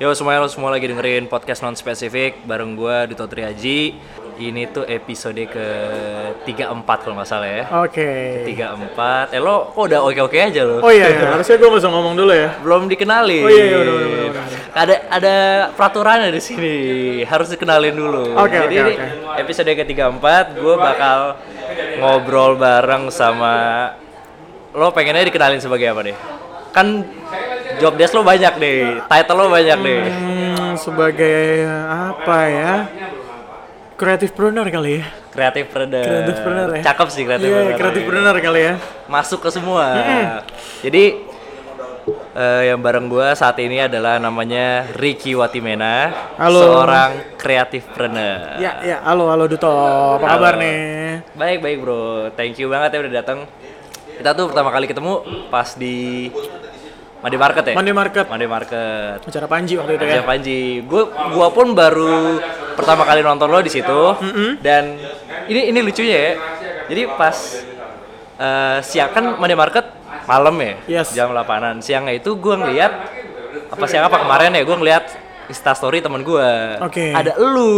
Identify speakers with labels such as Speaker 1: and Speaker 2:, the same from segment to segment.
Speaker 1: Yo semuanya lo semua lagi dengerin podcast non spesifik bareng gua Duto Triaji. Ini tuh episode ke 34 kalau nggak salah ya.
Speaker 2: Oke.
Speaker 1: 34. Eh lo kok udah oke-oke aja lo?
Speaker 2: Oh iya, iya. harusnya gue bisa ngomong dulu ya.
Speaker 1: Belum dikenalin.
Speaker 2: Oh iya, iya, udah, udah, udah, udah.
Speaker 1: Ada ada peraturannya di sini. Harus dikenalin dulu.
Speaker 2: Oke,
Speaker 1: Jadi
Speaker 2: oke,
Speaker 1: ini
Speaker 2: oke.
Speaker 1: episode ke 34 gue bakal ngobrol bareng sama lo pengennya dikenalin sebagai apa deh? Kan job desk lo banyak deh, title lo banyak deh.
Speaker 2: Hmm, sebagai apa ya? Pruner kali ya.
Speaker 1: Kreatif preneur.
Speaker 2: Creative pruner ya.
Speaker 1: Cakep sih kreatif
Speaker 2: Iya, creative pruner kali ya.
Speaker 1: Masuk ke semua. Jadi eh, yang bareng gua saat ini adalah namanya Ricky Watimena,
Speaker 2: Halo.
Speaker 1: seorang kreatif preneur.
Speaker 2: Ya, ya. Halo, halo Duto. Apa
Speaker 1: Halo.
Speaker 2: kabar nih?
Speaker 1: Baik baik bro, thank you banget ya udah datang. Kita tuh pertama kali ketemu pas di Mandi Market ya.
Speaker 2: Monday Market.
Speaker 1: Mandi Market.
Speaker 2: Acara Panji waktu itu
Speaker 1: Aja
Speaker 2: ya.
Speaker 1: Panji. Gue gua pun baru pertama kali nonton lo di situ dan ini ini lucunya ya. Jadi pas eh, siang kan Monday Market malam ya,
Speaker 2: Yes.
Speaker 1: jam 8-an. Siangnya itu gue ngeliat apa siang apa kemarin ya gue ngeliat Insta story teman gue.
Speaker 2: Oke.
Speaker 1: Ada elu.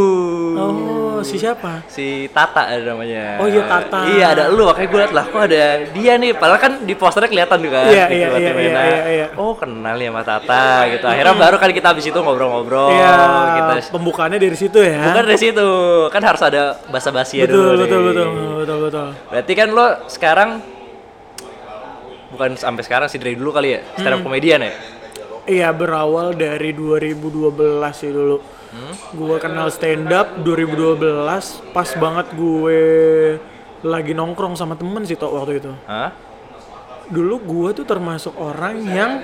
Speaker 2: Oh, si siapa?
Speaker 1: Si Tata ada namanya.
Speaker 2: Oh iya, Tata.
Speaker 1: Iya ada elu makanya gue liat lah kok ada dia nih. Padahal kan di posternya kelihatan juga.
Speaker 2: Iya, iya, iya, iya, iya, iya.
Speaker 1: Oh kenal ya sama Tata gitu. Akhirnya baru kali kita habis itu ngobrol-ngobrol.
Speaker 2: Iya,
Speaker 1: Kita
Speaker 2: pembukaannya dari situ ya.
Speaker 1: Oh, gitu. bukan dari situ. Kan harus ada basa-basi ya
Speaker 2: betul,
Speaker 1: dulu.
Speaker 2: betul,
Speaker 1: nih.
Speaker 2: betul, betul, betul.
Speaker 1: Berarti kan lo sekarang bukan sampai sekarang sih dari dulu kali ya. Stand up
Speaker 2: Hmm.
Speaker 1: comedian ya.
Speaker 2: Iya, berawal dari 2012 sih dulu.
Speaker 1: Hmm?
Speaker 2: Gue kenal stand up 2012, pas banget gue lagi nongkrong sama temen sih Tok waktu itu.
Speaker 1: Hah?
Speaker 2: Dulu gue tuh termasuk orang yang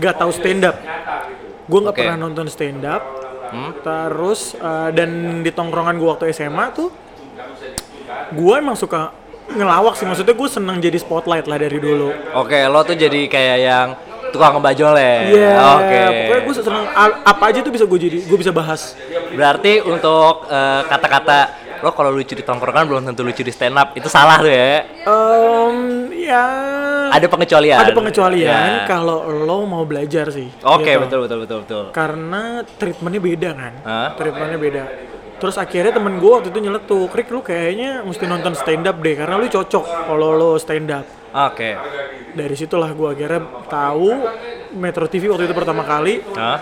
Speaker 2: gak tahu stand up. Gue nggak
Speaker 1: Oke.
Speaker 2: pernah nonton stand up.
Speaker 1: Hmm?
Speaker 2: Terus eh, dan di tongkrongan gue waktu SMA tuh, gue emang suka ngelawak sih. Maksudnya gue seneng jadi spotlight lah dari dulu.
Speaker 1: Oke, lo tuh jadi kayak yang tukang ngebajol ya.
Speaker 2: Iya,
Speaker 1: Oke.
Speaker 2: pokoknya gue seneng apa aja tuh bisa gue jadi, gue bisa bahas.
Speaker 1: Berarti untuk eh, kata-kata lo kalau lucu di tongkrongan belum tentu lucu di stand up. Itu salah tuh ya.
Speaker 2: Em, ya
Speaker 1: Ada pengecualian.
Speaker 2: ada pengecualian
Speaker 1: Ya.
Speaker 2: kalau lo mau belajar sih.
Speaker 1: Oke,
Speaker 2: gitu.
Speaker 1: betul betul betul betul.
Speaker 2: Karena treatmentnya beda kan.
Speaker 1: Hah?
Speaker 2: Treatmentnya beda. Terus akhirnya temen gue waktu itu nyeletuk, Rick lu kayaknya mesti nonton stand up deh, karena lu cocok kalau lo stand up.
Speaker 1: Oke.
Speaker 2: Dari situlah gue akhirnya tahu Metro TV waktu itu pertama kali
Speaker 1: Hah?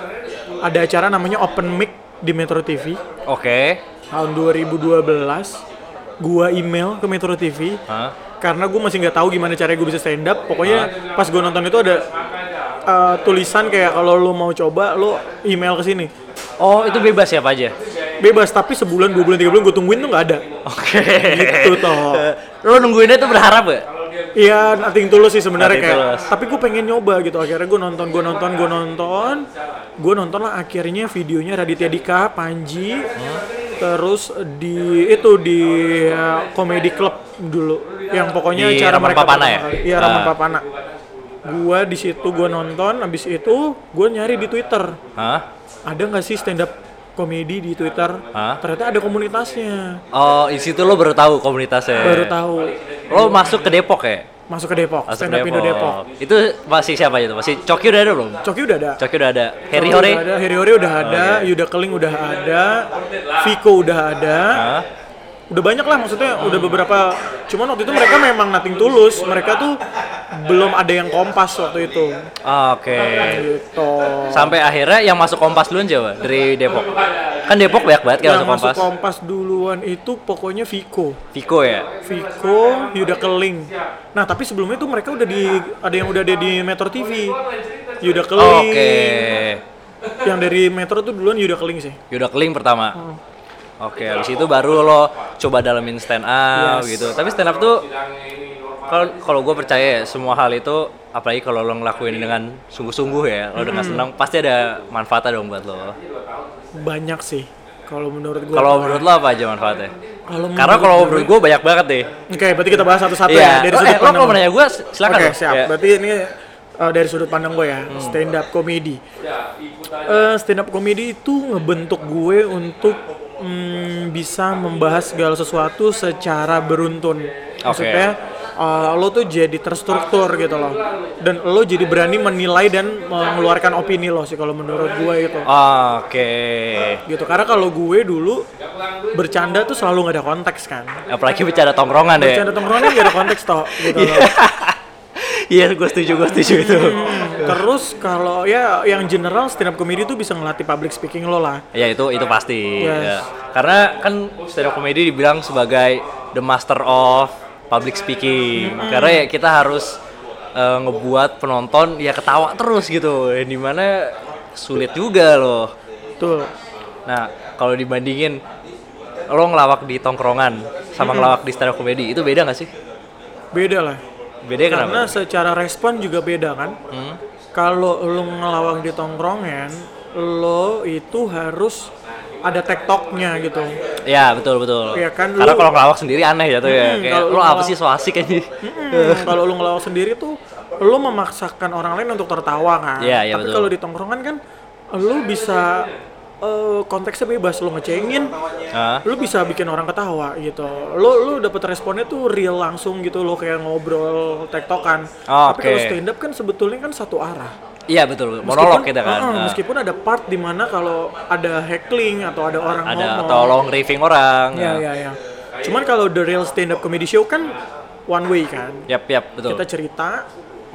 Speaker 2: ada acara namanya Open Mic di Metro TV
Speaker 1: Oke.
Speaker 2: tahun 2012. Gua email ke Metro TV
Speaker 1: Hah?
Speaker 2: karena gue masih nggak tahu gimana caranya gue bisa stand up pokoknya pas gue nonton itu ada uh, tulisan kayak kalau lo mau coba lo email ke sini
Speaker 1: Oh, itu bebas siapa aja?
Speaker 2: bebas tapi sebulan dua bulan tiga bulan gue tungguin tuh nggak ada
Speaker 1: Oke.
Speaker 2: Gitu, toh.
Speaker 1: Lo nungguinnya tuh berharap gak?
Speaker 2: Iya nothing tulus sih sebenarnya kayak
Speaker 1: tulus.
Speaker 2: tapi gue pengen nyoba gitu akhirnya gue nonton gue nonton gue nonton gue nonton lah akhirnya videonya Raditya Dika Panji terus di itu di uh, comedy club dulu yang pokoknya
Speaker 1: Di
Speaker 2: cara
Speaker 1: Raman
Speaker 2: mereka
Speaker 1: Papana ya?
Speaker 2: iya Raman
Speaker 1: Ah.
Speaker 2: Papana gua di situ gua nonton abis itu gua nyari di Twitter
Speaker 1: Hah?
Speaker 2: ada nggak sih stand up komedi di Twitter
Speaker 1: Hah?
Speaker 2: ternyata ada komunitasnya
Speaker 1: Oh, di situ lo baru tahu komunitasnya.
Speaker 2: baru tahu
Speaker 1: Lo masuk ke Depok ya?
Speaker 2: masuk ke Depok
Speaker 1: Masuk
Speaker 2: stand up Indo Depok
Speaker 1: Itu masih siapa itu? Masih Coki udah ada belum?
Speaker 2: Coki udah ada
Speaker 1: Coki udah ada. Harry Hore?
Speaker 2: udah ada Harry Hore udah ada Yuda Keling udah ada Viko udah ada
Speaker 1: Hah?
Speaker 2: Udah banyak lah maksudnya udah beberapa cuman waktu itu mereka memang nating tulus mereka tuh belum ada yang kompas waktu itu
Speaker 1: Oke.
Speaker 2: gitu
Speaker 1: Sampai akhirnya yang masuk Kompas duluan siapa? Dari Depok. Kan Depok banyak banget kan
Speaker 2: yang
Speaker 1: masuk
Speaker 2: masuk
Speaker 1: Kompas.
Speaker 2: kompas duluan itu pokoknya Viko
Speaker 1: Viko ya?
Speaker 2: Viko Yuda Keling nah tapi sebelumnya tuh mereka udah di ada yang udah ada di Metro TV Yuda Keling
Speaker 1: Oke.
Speaker 2: yang dari Metro tuh duluan Yuda Keling sih
Speaker 1: Yuda Keling pertama.
Speaker 2: Hmm.
Speaker 1: Oke, habis itu baru lo coba dalamin stand up
Speaker 2: Yes.
Speaker 1: gitu. Tapi stand up tuh kalau kalau gue percaya ya, semua hal itu apalagi kalau lo ngelakuin dengan sungguh-sungguh ya, lo dengan
Speaker 2: Hmm.
Speaker 1: senang pasti ada manfaatnya dong buat lo.
Speaker 2: banyak sih kalau menurut gua
Speaker 1: Kalau menurut lo apa aja manfaatnya?
Speaker 2: Kalau
Speaker 1: Karena kalau
Speaker 2: gue-
Speaker 1: menurut gue banyak banget deh.
Speaker 2: Oke, berarti kita bahas satu-satu
Speaker 1: Iya.
Speaker 2: ya dari
Speaker 1: Oh,
Speaker 2: sudut
Speaker 1: eh, lo
Speaker 2: pandang.
Speaker 1: kalau mau nanya gue silakan.
Speaker 2: Oke, siap.
Speaker 1: Iya.
Speaker 2: Berarti ini uh, dari sudut pandang gue ya, stand up comedy. Uh, stand up comedy itu ngebentuk gue untuk mm, bisa membahas segala sesuatu secara beruntun. Maksudnya uh, lo tuh jadi terstruktur gitu loh dan lo jadi berani menilai dan mengeluarkan opini lo sih kalau menurut gue itu
Speaker 1: Oke.
Speaker 2: gitu karena kalau gue dulu bercanda tuh selalu nggak ada konteks kan
Speaker 1: Apalagi bicara tongkrongan deh.
Speaker 2: bercanda tongkrongan nggak ada konteks toh gitu loh
Speaker 1: Iya, gue setuju, gue setuju itu.
Speaker 2: terus kalau ya yang general stand up comedy tuh bisa ngelatih public speaking lo lah
Speaker 1: Ya itu itu pasti.
Speaker 2: Yes.
Speaker 1: ya. Karena kan stand up comedy dibilang sebagai the master of public speaking. Karena ya kita harus eh, ngebuat penonton ya ketawa terus gitu. Yang di mana sulit juga loh.
Speaker 2: tuh
Speaker 1: Nah kalau dibandingin lo ngelawak di tongkrongan sama ngelawak di stand up comedy itu beda nggak sih?
Speaker 2: beda lah
Speaker 1: Beda
Speaker 2: karena
Speaker 1: kenapa?
Speaker 2: secara respon juga beda kan
Speaker 1: Hmm?
Speaker 2: kalau lo ngelawak di tongkrongan lo itu harus ada tektoknya gitu
Speaker 1: Ya betul betul.
Speaker 2: Iya kan,
Speaker 1: Karena
Speaker 2: lu-
Speaker 1: kalau ngelawak sendiri aneh jatuh ya.
Speaker 2: Hmm,
Speaker 1: Kayak
Speaker 2: kalau
Speaker 1: lo
Speaker 2: lu
Speaker 1: apa sih so asik aja.
Speaker 2: Hmm, kalau lu ngelawak sendiri tuh lo memaksakan orang lain untuk tertawa kan.
Speaker 1: Iya, iya,
Speaker 2: Tapi kalau di tongkrongan kan lo bisa eh, konteksnya bebas lo ngecengin,
Speaker 1: Hah?
Speaker 2: lo bisa bikin orang ketawa gitu. Lo lo dapet responnya tuh real langsung gitu lo kayak ngobrol tektokan.
Speaker 1: Oh,
Speaker 2: Tapi kalau
Speaker 1: oke.
Speaker 2: stand up kan sebetulnya kan satu arah.
Speaker 1: Iya betul, monolog kita kan. Nah,
Speaker 2: meskipun ada part di mana kalau ada heckling atau ada orang
Speaker 1: ada
Speaker 2: ngomong.
Speaker 1: atau long riffing orang.
Speaker 2: Ya ya ya. Cuman kalau the real stand up comedy show kan one way kan.
Speaker 1: Yap, yap, betul.
Speaker 2: Kita cerita,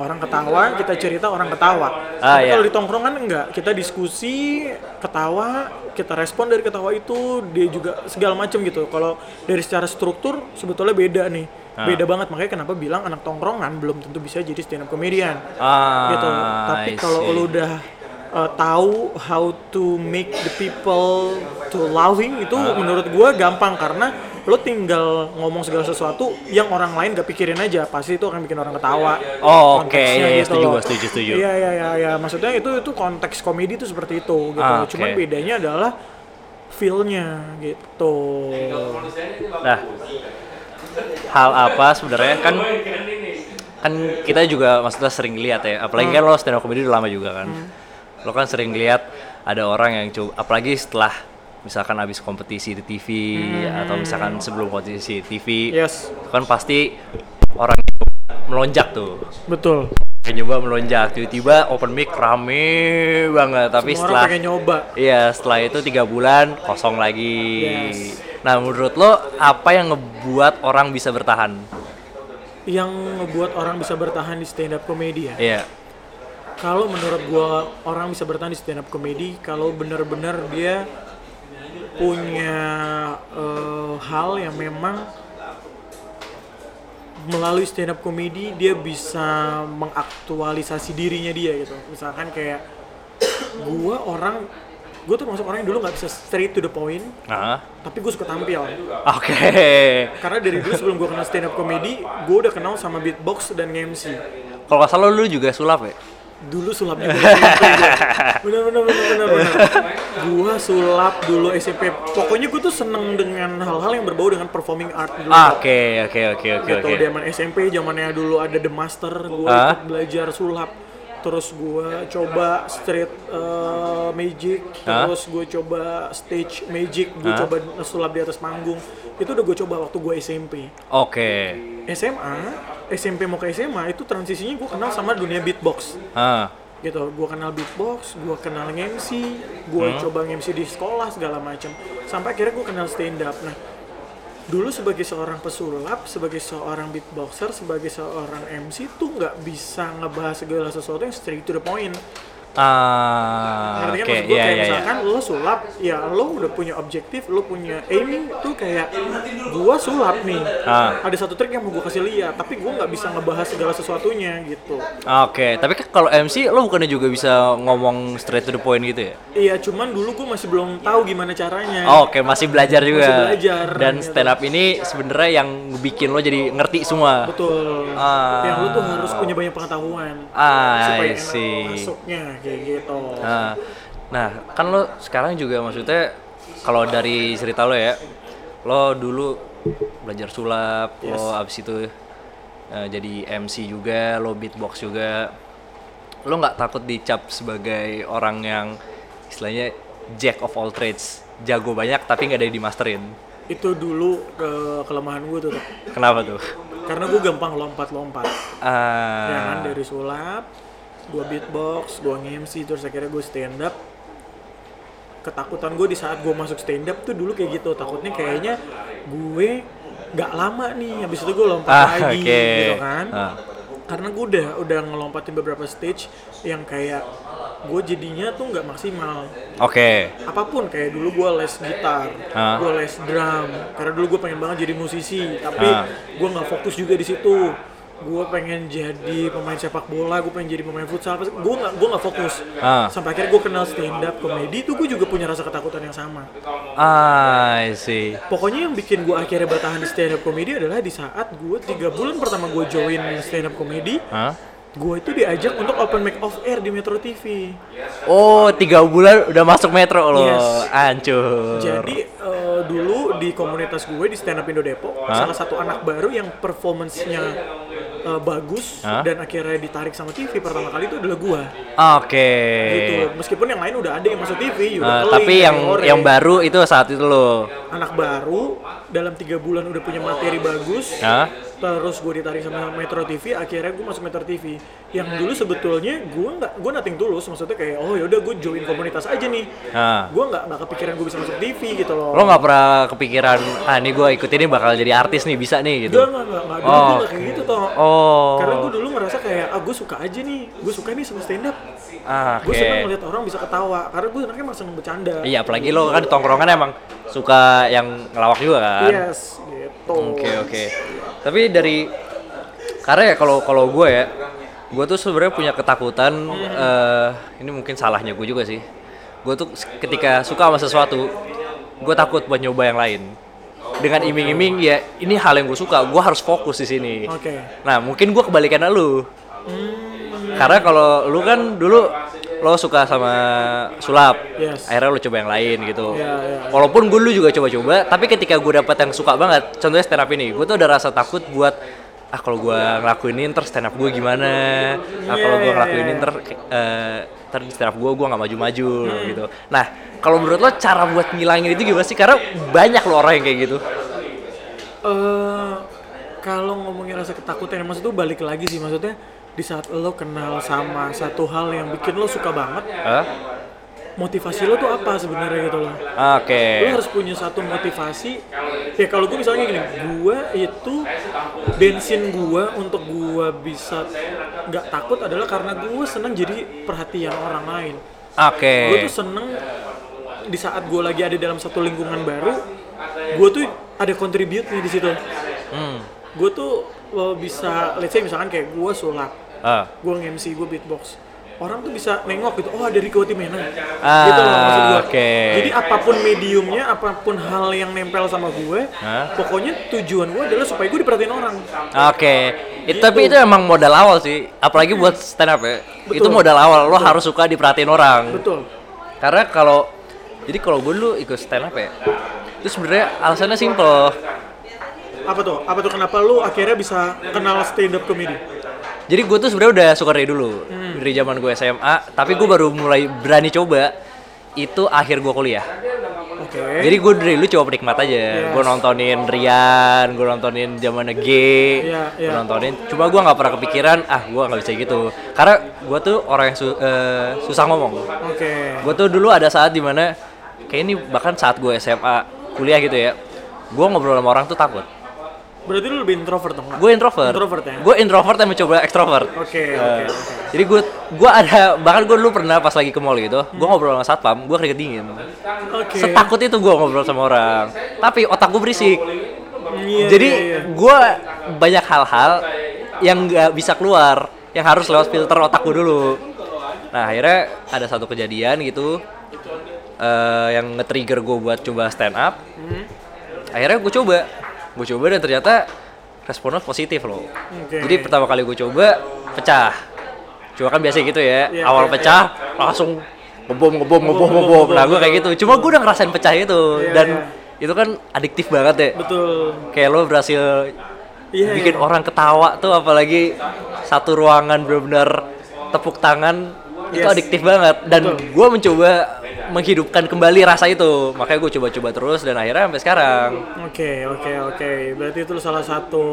Speaker 2: orang ketawa, kita cerita, orang ketawa.
Speaker 1: Ah,
Speaker 2: Tapi
Speaker 1: iya.
Speaker 2: kalau di tongkrongan enggak, kita diskusi, ketawa, kita respon dari ketawa itu, dia juga segala macam gitu. Kalau dari secara struktur sebetulnya beda nih.
Speaker 1: Ah.
Speaker 2: Beda banget makanya kenapa bilang anak tongkrongan belum tentu bisa jadi stand up comedian
Speaker 1: Ah,
Speaker 2: gitu. Tapi kalau lu udah uh, tahu how to make the people to loving itu
Speaker 1: Ah.
Speaker 2: menurut gua gampang karena lo tinggal ngomong segala sesuatu yang orang lain gak pikirin aja pasti itu akan bikin orang ketawa.
Speaker 1: Oh, oke,
Speaker 2: Konteksnya
Speaker 1: iya, iya,
Speaker 2: gitu
Speaker 1: setuju, gua setuju, setuju.
Speaker 2: Iya iya iya iya maksudnya itu itu konteks komedi itu seperti itu gitu.
Speaker 1: Ah,
Speaker 2: Cuman
Speaker 1: oke.
Speaker 2: bedanya adalah feel-nya gitu.
Speaker 1: Nah, hal apa sebenarnya kan kan kita juga maksudnya sering lihat ya, apalagi kan lo stand up comedy udah lama juga kan. Lo kan sering lihat ada orang yang coba apalagi setelah misalkan habis kompetisi di TV atau misalkan sebelum kompetisi di TV
Speaker 2: Yes,
Speaker 1: kan pasti orang melonjak tuh
Speaker 2: betul.
Speaker 1: kayak nyoba melonjak tiba-tiba open mic rame banget tapi
Speaker 2: Semua
Speaker 1: setelah
Speaker 2: orang pengen nyoba.
Speaker 1: iya setelah itu tiga bulan kosong lagi
Speaker 2: Yes.
Speaker 1: nah menurut lo apa yang ngebuat orang bisa bertahan
Speaker 2: Yang ngebuat orang bisa bertahan di stand up comedy ya.
Speaker 1: iya
Speaker 2: Kalau menurut gua orang bisa bertahan di stand up comedy kalau benar-benar dia punya eh, hal yang memang melalui stand up comedy dia bisa mengaktualisasi dirinya dia gitu. Misalkan kayak gua orang gue tuh masuk orang yang dulu nggak bisa straight to the point,
Speaker 1: nah
Speaker 2: tapi gue suka tampil.
Speaker 1: oke
Speaker 2: Karena dari dulu sebelum gue kenal stand up comedy, gue udah kenal sama beatbox dan MC.
Speaker 1: kalau nggak salah lu juga sulap ya
Speaker 2: dulu sulap juga bener bener bener bener bener. Gua sulap dulu SMP pokoknya gua tuh seneng dengan hal-hal yang berbau dengan performing art dulu.
Speaker 1: Ah, oke oke oke oke oke.
Speaker 2: zaman SMP zamannya dulu ada The Master gua
Speaker 1: Ah.
Speaker 2: ikut belajar sulap. Terus gua coba street uh, magic.
Speaker 1: Ah.
Speaker 2: terus gua coba stage magic. Gua
Speaker 1: Ah.
Speaker 2: coba sulap di atas panggung itu udah gua coba waktu gua SMP
Speaker 1: oke.
Speaker 2: SMA SMP mau ke SMA itu transisinya gua kenal sama dunia beatbox.
Speaker 1: Ah
Speaker 2: gitu gue kenal beatbox gue kenal MC gue
Speaker 1: Hmm.
Speaker 2: coba MC di sekolah segala macam sampai akhirnya gue kenal stand up nah dulu sebagai seorang pesulap sebagai seorang beatboxer sebagai seorang MC tuh nggak bisa ngebahas segala sesuatu yang straight to the point
Speaker 1: ah
Speaker 2: Ngerti kan
Speaker 1: oke
Speaker 2: maksud gue
Speaker 1: iya
Speaker 2: kayak
Speaker 1: iya iya
Speaker 2: misalkan lo sulap ya lo udah punya objektif lo punya aiming tuh kayak gue sulap nih
Speaker 1: Ah.
Speaker 2: ada satu trik yang mau gue kasih lihat tapi gue nggak bisa ngebahas segala sesuatunya gitu
Speaker 1: Oke, tapi kan kalau MC lo bukannya juga bisa ngomong straight to the point gitu ya?
Speaker 2: iya cuman dulu gue masih belum tahu gimana caranya
Speaker 1: Oh, Oke, masih belajar juga.
Speaker 2: Masih belajar,
Speaker 1: Dan
Speaker 2: gitu.
Speaker 1: stand up ini sebenarnya yang bikin lo jadi ngerti semua.
Speaker 2: Betul.
Speaker 1: Ah.
Speaker 2: Yang lu tuh harus punya banyak pengetahuan
Speaker 1: Ah,
Speaker 2: supaya enak masuknya gitu.
Speaker 1: Nah, nah, kan lo sekarang juga maksudnya kalau dari cerita lo ya, lo dulu belajar sulap, lo abis itu eh, jadi MC juga, lo beatbox juga. Lo nggak takut dicap sebagai orang yang istilahnya jack of all trades, jago banyak tapi nggak ada yang dimasterin.
Speaker 2: Itu dulu ke kelemahan gue tuh. Tok.
Speaker 1: Kenapa tuh?
Speaker 2: karena gue gampang lompat-lompat
Speaker 1: Ah.
Speaker 2: ya kan dari sulap gue beatbox gue nge-MC terus akhirnya gue stand up ketakutan gue di saat gue masuk stand up tuh dulu kayak gitu takutnya kayaknya gue nggak lama nih habis itu gue lompat
Speaker 1: Ah,
Speaker 2: lagi
Speaker 1: oke.
Speaker 2: gitu kan
Speaker 1: Ah.
Speaker 2: karena gue udah udah ngelompatin beberapa stage yang kayak gue jadinya tuh nggak maksimal
Speaker 1: Oke.
Speaker 2: apa pun kayak dulu gue les gitar,
Speaker 1: Ah.
Speaker 2: gue les drum, karena dulu gue pengen banget jadi musisi, tapi
Speaker 1: Ah.
Speaker 2: gue nggak fokus juga di situ. Gue pengen jadi pemain sepak bola, gue pengen jadi pemain futsal, gue nggak gue nggak fokus.
Speaker 1: Ah.
Speaker 2: Sampai akhirnya gue kenal stand up comedy, itu gue juga punya rasa ketakutan yang sama.
Speaker 1: Ah, I see.
Speaker 2: Pokoknya yang bikin gue akhirnya bertahan di stand up comedy adalah di saat gue tiga bulan pertama gue join stand up comedy,
Speaker 1: Hah?
Speaker 2: gue itu diajak untuk open mic off air di Metro TV.
Speaker 1: Oh, tiga bulan udah masuk metro loh.
Speaker 2: Yes.
Speaker 1: Hancur.
Speaker 2: Jadi eh, dulu di komunitas gue di Stand Up Indo Depok,
Speaker 1: Hah?
Speaker 2: salah satu anak baru yang performance-nya eh, bagus
Speaker 1: Hah?
Speaker 2: dan akhirnya ditarik sama TV pertama kali itu adalah gue.
Speaker 1: Oke.
Speaker 2: Gitu. Meskipun yang lain udah ada yang masuk TV,
Speaker 1: Ah,
Speaker 2: keling,
Speaker 1: tapi yang
Speaker 2: Ore.
Speaker 1: yang baru itu saat itu loh.
Speaker 2: anak baru dalam tiga bulan udah punya materi bagus.
Speaker 1: Hah?
Speaker 2: Terus gue ditarik sama Metro TV, akhirnya gue masuk Metro TV. Yang dulu sebetulnya gue nggak, gue nating tulus, maksudnya kayak oh yaudah gue join komunitas aja nih.
Speaker 1: Nah.
Speaker 2: Gue nggak nggak kepikiran gue bisa masuk TV gitu loh.
Speaker 1: Lo nggak pernah kepikiran, ah ini gue ikut ini bakal jadi artis nih bisa nih gitu.
Speaker 2: Enggak, enggak, enggak, enggak. Dulu
Speaker 1: Oh,
Speaker 2: gue nggak kayak gitu toh.
Speaker 1: Oh.
Speaker 2: Karena gue dulu ngerasa kayak, ah gue suka aja nih, gue suka nih sama stand up.
Speaker 1: Ah,
Speaker 2: Gue
Speaker 1: Oke.
Speaker 2: seneng ngeliat orang bisa ketawa, karena gue anaknya emang seneng bercanda.
Speaker 1: Iya, apalagi lo kan di tongkrongan emang suka yang ngelawak juga kan.
Speaker 2: Yes, gitu.
Speaker 1: Oke oke. Tapi dari karena ya kalau kalau gue ya, gue tuh sebenarnya punya ketakutan. eh, ini mungkin salahnya gue juga sih. Gue tuh ketika suka sama sesuatu, gue takut buat nyoba yang lain. Dengan iming-iming ya ini hal yang gue suka, gue harus fokus di sini.
Speaker 2: Oke.
Speaker 1: Nah mungkin gue kebalikan lu.
Speaker 2: Hmm,
Speaker 1: Karena kalau lu kan dulu lo suka sama sulap,
Speaker 2: Yes.
Speaker 1: akhirnya lo coba yang lain gitu.
Speaker 2: Iya, iya.
Speaker 1: Walaupun gue dulu juga coba-coba, tapi ketika gue dapet yang suka banget, contohnya stand up ini, gue tuh ada rasa takut buat ah kalau gue ngelakuin ini ntar stand up gue gimana, ah kalau gue
Speaker 2: Iya,
Speaker 1: ngelakuin
Speaker 2: iya,
Speaker 1: ini
Speaker 2: iya.
Speaker 1: ntar eh, ntar stand up gue gue nggak maju-maju
Speaker 2: Hmm.
Speaker 1: gitu. Nah kalau menurut lo cara buat ngilangin itu gimana sih? Karena banyak lo orang yang kayak gitu.
Speaker 2: eh kalau ngomongin rasa ketakutan, maksud tuh balik lagi sih, maksudnya di saat lo kenal sama satu hal yang bikin lo suka banget,
Speaker 1: Hah?
Speaker 2: motivasi lo tuh apa sebenarnya gitu loh.
Speaker 1: Oke.
Speaker 2: lo harus punya satu motivasi ya kalau gue misalnya gini gue itu bensin gue untuk gue bisa nggak takut adalah karena gue seneng jadi perhatian orang lain
Speaker 1: Oke.
Speaker 2: gue tuh seneng di saat gue lagi ada dalam satu lingkungan baru gue tuh ada contribute nya di situ
Speaker 1: Hmm.
Speaker 2: gue tuh eh, bisa let's say misalkan kayak gue sulap
Speaker 1: Ah.
Speaker 2: gue nge-MC gue beatbox orang tuh bisa nengok gitu oh ada Rico Timena
Speaker 1: Ah,
Speaker 2: gitu loh maksud gue
Speaker 1: oke.
Speaker 2: jadi apa pun mediumnya apa pun hal yang nempel sama gue
Speaker 1: Hah?
Speaker 2: pokoknya tujuan gue adalah supaya gue diperhatiin orang
Speaker 1: Oke, It-
Speaker 2: Gitu.
Speaker 1: tapi itu emang modal awal sih, apalagi buat stand up ya. Itu
Speaker 2: Betul.
Speaker 1: modal awal, lo harus suka diperhatiin orang.
Speaker 2: betul
Speaker 1: Karena kalau, jadi kalau gue dulu ikut stand up ya, itu sebenarnya alasannya simple.
Speaker 2: apa tuh apa tuh kenapa lu akhirnya bisa kenal stand up comedy
Speaker 1: Jadi gue tuh sebenarnya udah suka dari dulu,
Speaker 2: Hmm.
Speaker 1: dari zaman gue SMA. Tapi gue baru mulai berani coba itu akhir gue kuliah.
Speaker 2: oke
Speaker 1: Jadi gue dari dulu coba penikmat aja.
Speaker 2: Yes.
Speaker 1: Gue nontonin Rian, gue nontonin zaman G,
Speaker 2: Iya,
Speaker 1: gue
Speaker 2: iya.
Speaker 1: nontonin. Cuma gue nggak pernah kepikiran, ah gue nggak bisa gitu. Karena gue tuh orang yang su- eh, susah ngomong.
Speaker 2: oke
Speaker 1: Gue tuh dulu ada saat di mana kayak ini bahkan saat gue SMA kuliah gitu ya, gue ngobrol sama orang tuh takut.
Speaker 2: Berarti lu lebih introvert dong?
Speaker 1: Gue introvert.
Speaker 2: Introvert ya?
Speaker 1: Gue introvert yang mencoba ekstrovert.
Speaker 2: oke
Speaker 1: Eh,
Speaker 2: oke oke
Speaker 1: Jadi gue gue ada bahkan gue dulu pernah pas lagi ke mall gitu, gue ngobrol sama satpam, gue keringet dingin.
Speaker 2: oke
Speaker 1: Setakut itu gue ngobrol sama orang. Tapi otak gue berisik.
Speaker 2: Iya,
Speaker 1: Jadi
Speaker 2: iya, iya.
Speaker 1: gue banyak hal-hal yang nggak bisa keluar, yang harus lewat filter otak gue dulu. Nah akhirnya ada satu kejadian gitu eh, yang nge-trigger gue buat coba stand up.
Speaker 2: Hmm.
Speaker 1: Akhirnya gue coba, gue coba dan ternyata responnya positif loh.
Speaker 2: Oke.
Speaker 1: Jadi pertama kali gue coba pecah. Cuma kan biasa gitu ya,
Speaker 2: Iya,
Speaker 1: awal
Speaker 2: iya,
Speaker 1: pecah langsung ngebom ngebom ngebom ngebom. Nah gue kayak gitu. Cuma gue udah ngerasain pecah itu
Speaker 2: Iya,
Speaker 1: dan
Speaker 2: iya.
Speaker 1: itu kan adiktif banget ya.
Speaker 2: betul
Speaker 1: Kayak lo berhasil
Speaker 2: Iya,
Speaker 1: bikin
Speaker 2: iya.
Speaker 1: orang ketawa tuh apalagi satu ruangan benar-benar tepuk tangan itu
Speaker 2: Yes.
Speaker 1: adiktif banget dan
Speaker 2: Betul.
Speaker 1: gue mencoba menghidupkan kembali rasa itu makanya gue coba-coba terus dan akhirnya sampai sekarang
Speaker 2: Oke oke oke. Berarti itu salah satu.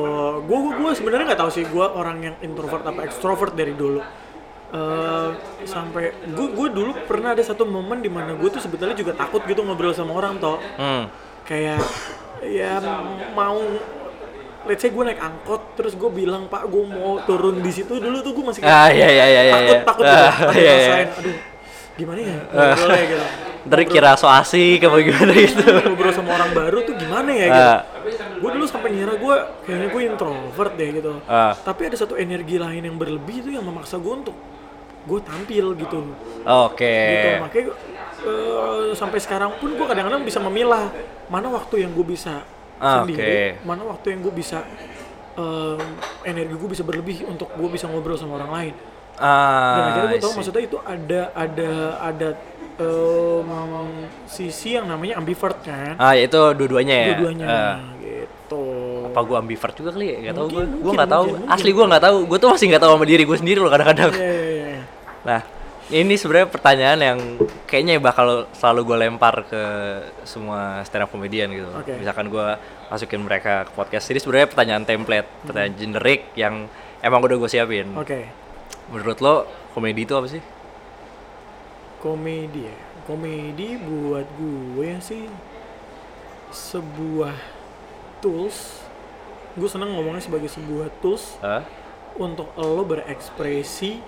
Speaker 2: Gue gue gue sebenarnya nggak tahu sih gue orang yang introvert apa extrovert dari dulu. Eh, sampai gue gue dulu pernah ada satu momen di mana gue tuh sebetulnya juga takut gitu ngobrol sama orang toh.
Speaker 1: hmm.
Speaker 2: Kayak ya mau let's say gue naik angkot terus gue bilang pak gue mau turun di situ dulu tuh gue masih kayak
Speaker 1: ah iya iya iya iya
Speaker 2: takut
Speaker 1: iya.
Speaker 2: takut.
Speaker 1: Ah,
Speaker 2: Takut
Speaker 1: iya, iya.
Speaker 2: ngerasain, aduh gimana ya ngobrolnya gitu.
Speaker 1: Ntar kira so asik apa gimana gitu
Speaker 2: ngobrol sama orang baru tuh gimana ya gitu.
Speaker 1: Ah.
Speaker 2: Gue dulu sampai ngira gue kayaknya gue introvert deh gitu.
Speaker 1: Ah.
Speaker 2: Tapi ada satu energi lain yang berlebih tuh yang memaksa gue untuk gue tampil gitu.
Speaker 1: oke
Speaker 2: Gitu makanya eh, sampai sekarang pun gue kadang-kadang bisa memilah mana waktu yang gue bisa
Speaker 1: Ah,
Speaker 2: sendiri,
Speaker 1: oke.
Speaker 2: mana waktu yang gue bisa em, energi gue bisa berlebih untuk gue bisa ngobrol sama orang lain. Dan
Speaker 1: ah
Speaker 2: akhirnya gue tahu
Speaker 1: see.
Speaker 2: maksudnya itu ada ada ada em, sisi yang namanya ambivert kan.
Speaker 1: ah itu dua-duanya ya
Speaker 2: dua-duanya
Speaker 1: Ah.
Speaker 2: gitu
Speaker 1: apa gue ambivert juga kali ya? Gak tau gue Gue
Speaker 2: mungkin,
Speaker 1: gak tahu
Speaker 2: mungkin,
Speaker 1: Asli gue gak tahu Gue tuh masih gak tahu sama diri gue sendiri loh kadang-kadang
Speaker 2: Iya, iya, iya.
Speaker 1: Nah ini sebenarnya pertanyaan yang kayaknya bakal selalu gue lempar ke semua stand up comedian gitu.
Speaker 2: Oke.
Speaker 1: Misalkan gue masukin mereka ke podcast ini sebenarnya pertanyaan template, pertanyaan generik yang emang udah gue siapin.
Speaker 2: oke
Speaker 1: Menurut lo komedi itu apa sih?
Speaker 2: komedi ya komedi buat gue sih sebuah tools gue seneng ngomongnya sebagai sebuah tools
Speaker 1: Hah?
Speaker 2: untuk lo berekspresi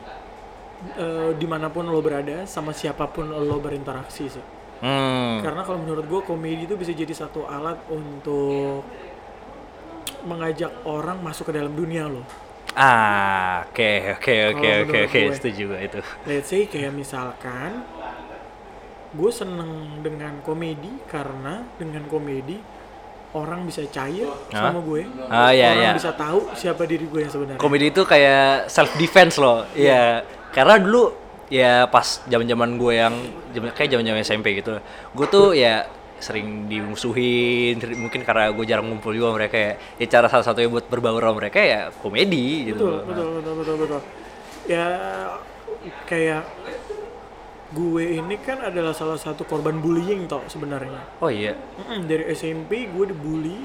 Speaker 2: eh, di mana pun lo berada sama siapa pun lo berinteraksi sih
Speaker 1: Hmm.
Speaker 2: karena kalau menurut gue komedi itu bisa jadi satu alat untuk mengajak orang masuk ke dalam dunia lo
Speaker 1: Ah, oke oke oke oke oke setuju gue itu.
Speaker 2: let's say kayak misalkan gue seneng dengan komedi karena dengan komedi orang bisa cair
Speaker 1: Hah?
Speaker 2: sama gue
Speaker 1: Ah, iya,
Speaker 2: orang
Speaker 1: iya.
Speaker 2: bisa tahu siapa diri gue yang sebenarnya
Speaker 1: Komedi itu kayak self defense loh. Iya. Karena dulu ya pas zaman-zaman gue yang zaman- kayak zaman-zaman SMP gitu. Gue tuh ya sering dimusuhin mungkin karena gue jarang ngumpul juga mereka ya. Ya cara salah satunya buat berbaur sama mereka ya komedi gitu.
Speaker 2: betul betul betul betul betul ya kayak gue ini kan adalah salah satu korban bullying toh sebenarnya
Speaker 1: Oh iya.
Speaker 2: Dari SMP gue dibully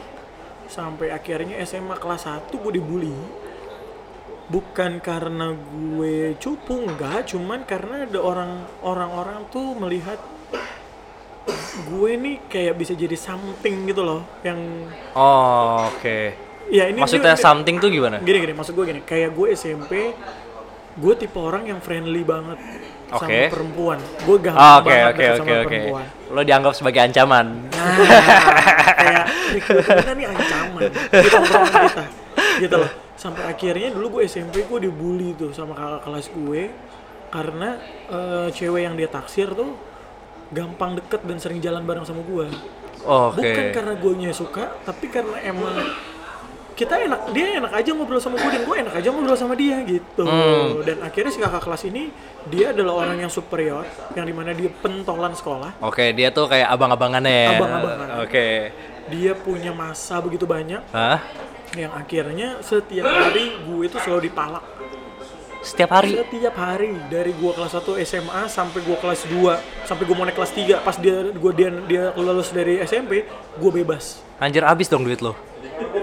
Speaker 2: sampai akhirnya SMA kelas 1 gue dibully bukan karena gue cupu enggak cuman karena ada orang orang-orang tuh melihat gue nih kayak bisa jadi something gitu loh yang
Speaker 1: Oh, oke.
Speaker 2: ya ini
Speaker 1: Maksudnya
Speaker 2: ini-
Speaker 1: something tuh gimana?
Speaker 2: gini gini maksud gue gini kayak gue SMP gue tipe orang yang friendly banget sama
Speaker 1: Oke.
Speaker 2: perempuan gue gampang
Speaker 1: Ah, Oke
Speaker 2: banget deket
Speaker 1: oke
Speaker 2: sama
Speaker 1: oke.
Speaker 2: perempuan
Speaker 1: Lo dianggap sebagai ancaman.
Speaker 2: Nah, kayak kita nih ancaman di tongkrongan kita gitu loh sampai akhirnya dulu gue SMP gue dibully tuh sama kakak kelas gue karena eh, cewek yang dia taksir tuh gampang deket dan sering jalan bareng sama gue
Speaker 1: Oke.
Speaker 2: bukan karena gue suka tapi karena emang kita enak dia enak aja ngobrol sama gue dan gue enak aja ngobrol sama dia gitu
Speaker 1: Hmm.
Speaker 2: dan akhirnya si kakak kelas ini dia adalah orang yang superior yang di mana dia pentolan sekolah
Speaker 1: Oke, dia tuh kayak abang-abangannya ya.
Speaker 2: Abang-abangan.
Speaker 1: Oke.
Speaker 2: dia punya masa begitu banyak
Speaker 1: Hah?
Speaker 2: Yang akhirnya setiap hari gue itu selalu dipalak
Speaker 1: Setiap hari?
Speaker 2: setiap hari dari gue kelas 1 SMA sampai gue kelas 2 sampai gue mau naik kelas 3 pas dia gue dia dia lulus dari SMP gue bebas
Speaker 1: Anjir abis dong duit lo.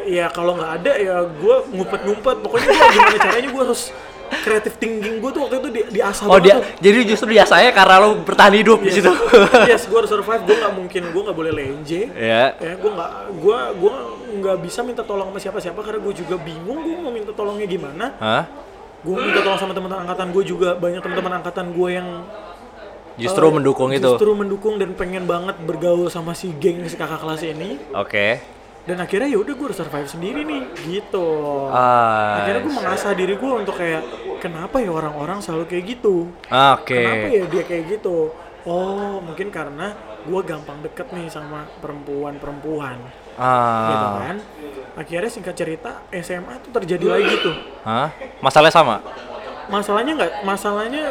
Speaker 2: ya kalau nggak ada ya gue ngumpet-ngumpet pokoknya gue gimana caranya gue harus kreatif thinking gue tuh waktu itu di, diasah
Speaker 1: Oh
Speaker 2: banget
Speaker 1: dia
Speaker 2: tuh.
Speaker 1: jadi justru dia saya karena lo bertahan hidup di
Speaker 2: Yes.
Speaker 1: situ.
Speaker 2: yes, gue harus survive. Gue nggak mungkin, gue nggak boleh lenje.
Speaker 1: ya.
Speaker 2: Ya, gue nggak, gue gue nggak bisa minta tolong sama siapa-siapa karena gue juga bingung gue mau minta tolongnya gimana.
Speaker 1: Hah?
Speaker 2: Gue minta tolong sama teman-teman angkatan gue juga banyak teman-teman angkatan gue yang
Speaker 1: Justru
Speaker 2: eh,
Speaker 1: mendukung itu.
Speaker 2: Justru mendukung dan pengen banget bergaul sama si geng si kakak kelas ini.
Speaker 1: Oke.
Speaker 2: Dan akhirnya ya udah gue harus survive sendiri nih, gitu.
Speaker 1: Ah.
Speaker 2: akhirnya gue mengasah diri gue untuk kayak kenapa ya orang-orang selalu kayak gitu.
Speaker 1: Oke.
Speaker 2: Kenapa ya dia kayak gitu? Oh, mungkin karena gue gampang deket nih sama perempuan-perempuan, gitu
Speaker 1: Ah.
Speaker 2: kan? Akhirnya singkat cerita SMA tuh terjadi lagi tuh.
Speaker 1: Hah? Masalahnya sama?
Speaker 2: Masalahnya nggak, masalahnya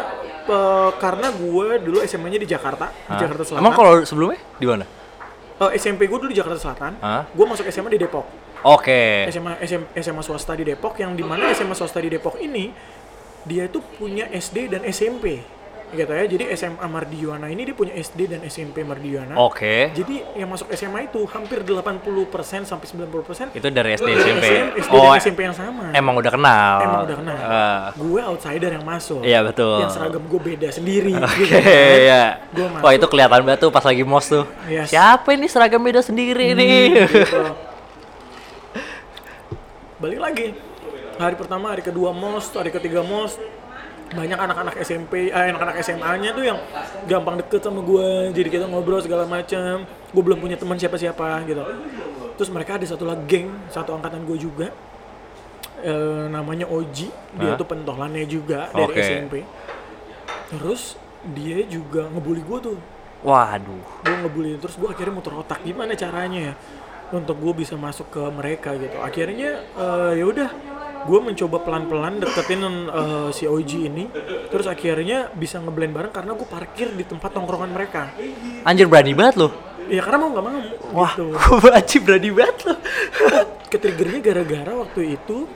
Speaker 2: eh, karena gue dulu SMA-nya di Jakarta, di
Speaker 1: Hah?
Speaker 2: Jakarta Selatan.
Speaker 1: Emang kalau sebelumnya di mana?
Speaker 2: Eh, SMP gue dulu di Jakarta Selatan,
Speaker 1: Hah?
Speaker 2: gue masuk SMA di Depok.
Speaker 1: Oke.
Speaker 2: SMA, SM, SMA swasta di Depok yang di mana SMA swasta di Depok ini dia itu punya SD dan SMP gitu ya. Jadi SMA Mardiwana ini dia punya SD dan SMP Mardiwana.
Speaker 1: Oke.
Speaker 2: Jadi yang masuk SMA itu hampir 80% sampai 90%
Speaker 1: Itu dari SD SMP.
Speaker 2: SD
Speaker 1: Oh,
Speaker 2: dan SMP yang sama.
Speaker 1: emang udah kenal.
Speaker 2: Emang udah kenal.
Speaker 1: Eh,
Speaker 2: gue outsider yang masuk.
Speaker 1: Iya, betul.
Speaker 2: Yang seragam gue beda sendiri.
Speaker 1: Oke,
Speaker 2: gitu kan.
Speaker 1: ya.
Speaker 2: Gua
Speaker 1: Wah, itu kelihatan banget tuh pas lagi mos tuh.
Speaker 2: Yes.
Speaker 1: Siapa ini seragam beda sendiri nih?
Speaker 2: Gitu. Balik lagi. Hari pertama, hari kedua mos, hari ketiga mos. Banyak anak-anak SMP, eh, anak-anak SMA-nya tuh yang gampang deket sama gue. Jadi kita ngobrol segala macam. Gue belum punya teman siapa-siapa gitu. Terus mereka ada satu lagi geng, satu angkatan gue juga. Eh, namanya Oji. Dia
Speaker 1: Hah?
Speaker 2: tuh pentolannya juga dari
Speaker 1: Oke.
Speaker 2: SMP. Terus dia juga ngebully gue tuh
Speaker 1: Waduh.
Speaker 2: gue ngebully terus gue akhirnya muter otak gimana caranya ya untuk gue bisa masuk ke mereka gitu akhirnya eh, ya udah gue mencoba pelan-pelan deketin eh, si OG ini terus akhirnya bisa ngeblend bareng karena gue parkir di tempat tongkrongan mereka
Speaker 1: Anjir berani banget loh.
Speaker 2: ya karena mau nggak mau
Speaker 1: Wah,
Speaker 2: gitu
Speaker 1: gue anjir berani banget loh.
Speaker 2: ketriggernya gara-gara waktu itu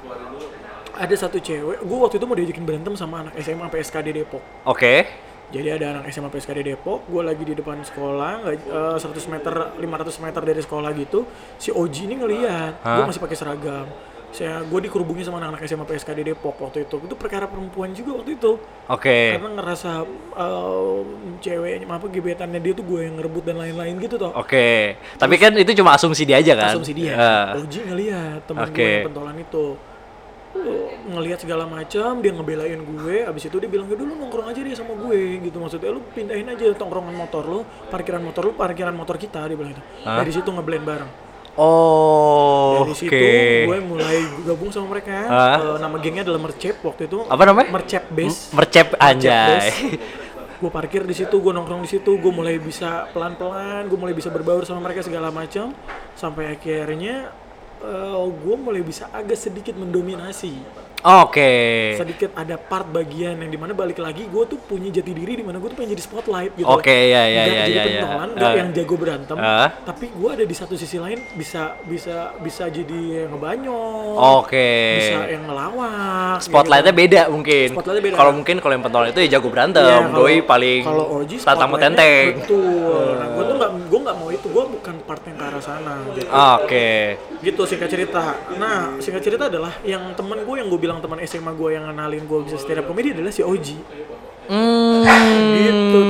Speaker 2: ada satu cewek gue waktu itu mau diajakin berantem sama anak SMA PSKD Depok
Speaker 1: Oke.
Speaker 2: Jadi ada anak SMA PSKD Depok, gue lagi di depan sekolah, nggak eh, 100 meter, 500 meter dari sekolah gitu, si Oji ini ngeliat, gue masih pakai seragam. Saya gue dikerubungi sama anak-anak SMA PSKD Depok waktu itu. Itu perkara perempuan juga waktu itu.
Speaker 1: Oke.
Speaker 2: Karena ngerasa eh, ceweknya apa gebetannya dia tuh gue yang ngerebut dan lain-lain gitu toh.
Speaker 1: Oke. Tapi kan itu cuma asumsi dia aja kan?
Speaker 2: Asumsi dia.
Speaker 1: Eh,
Speaker 2: Oji ngeliat temen gue
Speaker 1: Oke.
Speaker 2: yang pentolan itu. Uh, ngelihat segala macam dia ngebelain gue abis itu dia bilang ya dulu nongkrong aja dia sama gue gitu maksudnya lu pindahin aja tongkrongan motor lu parkiran motor lu parkiran motor kita dia bilang gitu
Speaker 1: Hah?
Speaker 2: dari situ ngeblend bareng
Speaker 1: Oh,
Speaker 2: dari situ gue mulai gabung sama mereka
Speaker 1: Hah?
Speaker 2: Eh, nama gengnya adalah Mercep waktu itu
Speaker 1: Apa namanya?
Speaker 2: Mercep Base
Speaker 1: Mercep anjay.
Speaker 2: gue parkir di situ gue nongkrong di situ gue mulai bisa pelan pelan gue mulai bisa berbaur sama mereka segala macam sampai akhirnya gue mulai bisa agak sedikit mendominasi
Speaker 1: Oke.
Speaker 2: sedikit ada part bagian yang di mana balik lagi gue tuh punya jati diri di mana gue tuh pengen jadi spotlight gitu
Speaker 1: Oke, ya, ya, ya,
Speaker 2: jadi
Speaker 1: ya, ya.
Speaker 2: pentolan nggak
Speaker 1: Eh.
Speaker 2: yang jago berantem
Speaker 1: Eh.
Speaker 2: tapi gue ada di satu sisi lain bisa bisa bisa jadi yang ngebanyol
Speaker 1: Oke.
Speaker 2: bisa yang ngelawak
Speaker 1: Spotlightnya
Speaker 2: gitu.
Speaker 1: beda mungkin.
Speaker 2: Spotlightnya beda.
Speaker 1: Kalau mungkin kalau yang pentolan itu ya jago berantem.
Speaker 2: Kalau-
Speaker 1: Doi paling
Speaker 2: kalau Oji
Speaker 1: tamu
Speaker 2: spotlightnya-
Speaker 1: tenteng.
Speaker 2: betul nah gue tuh nggak gue nggak mau itu gue bukan part yang ke arah sana gitu
Speaker 1: Oke.
Speaker 2: gitu singkat cerita nah singkat cerita adalah yang temen gue yang gue bilang teman SMA gue yang ngenalin gue bisa stand up comedy adalah si Oji
Speaker 1: Hmm.
Speaker 2: Gitu.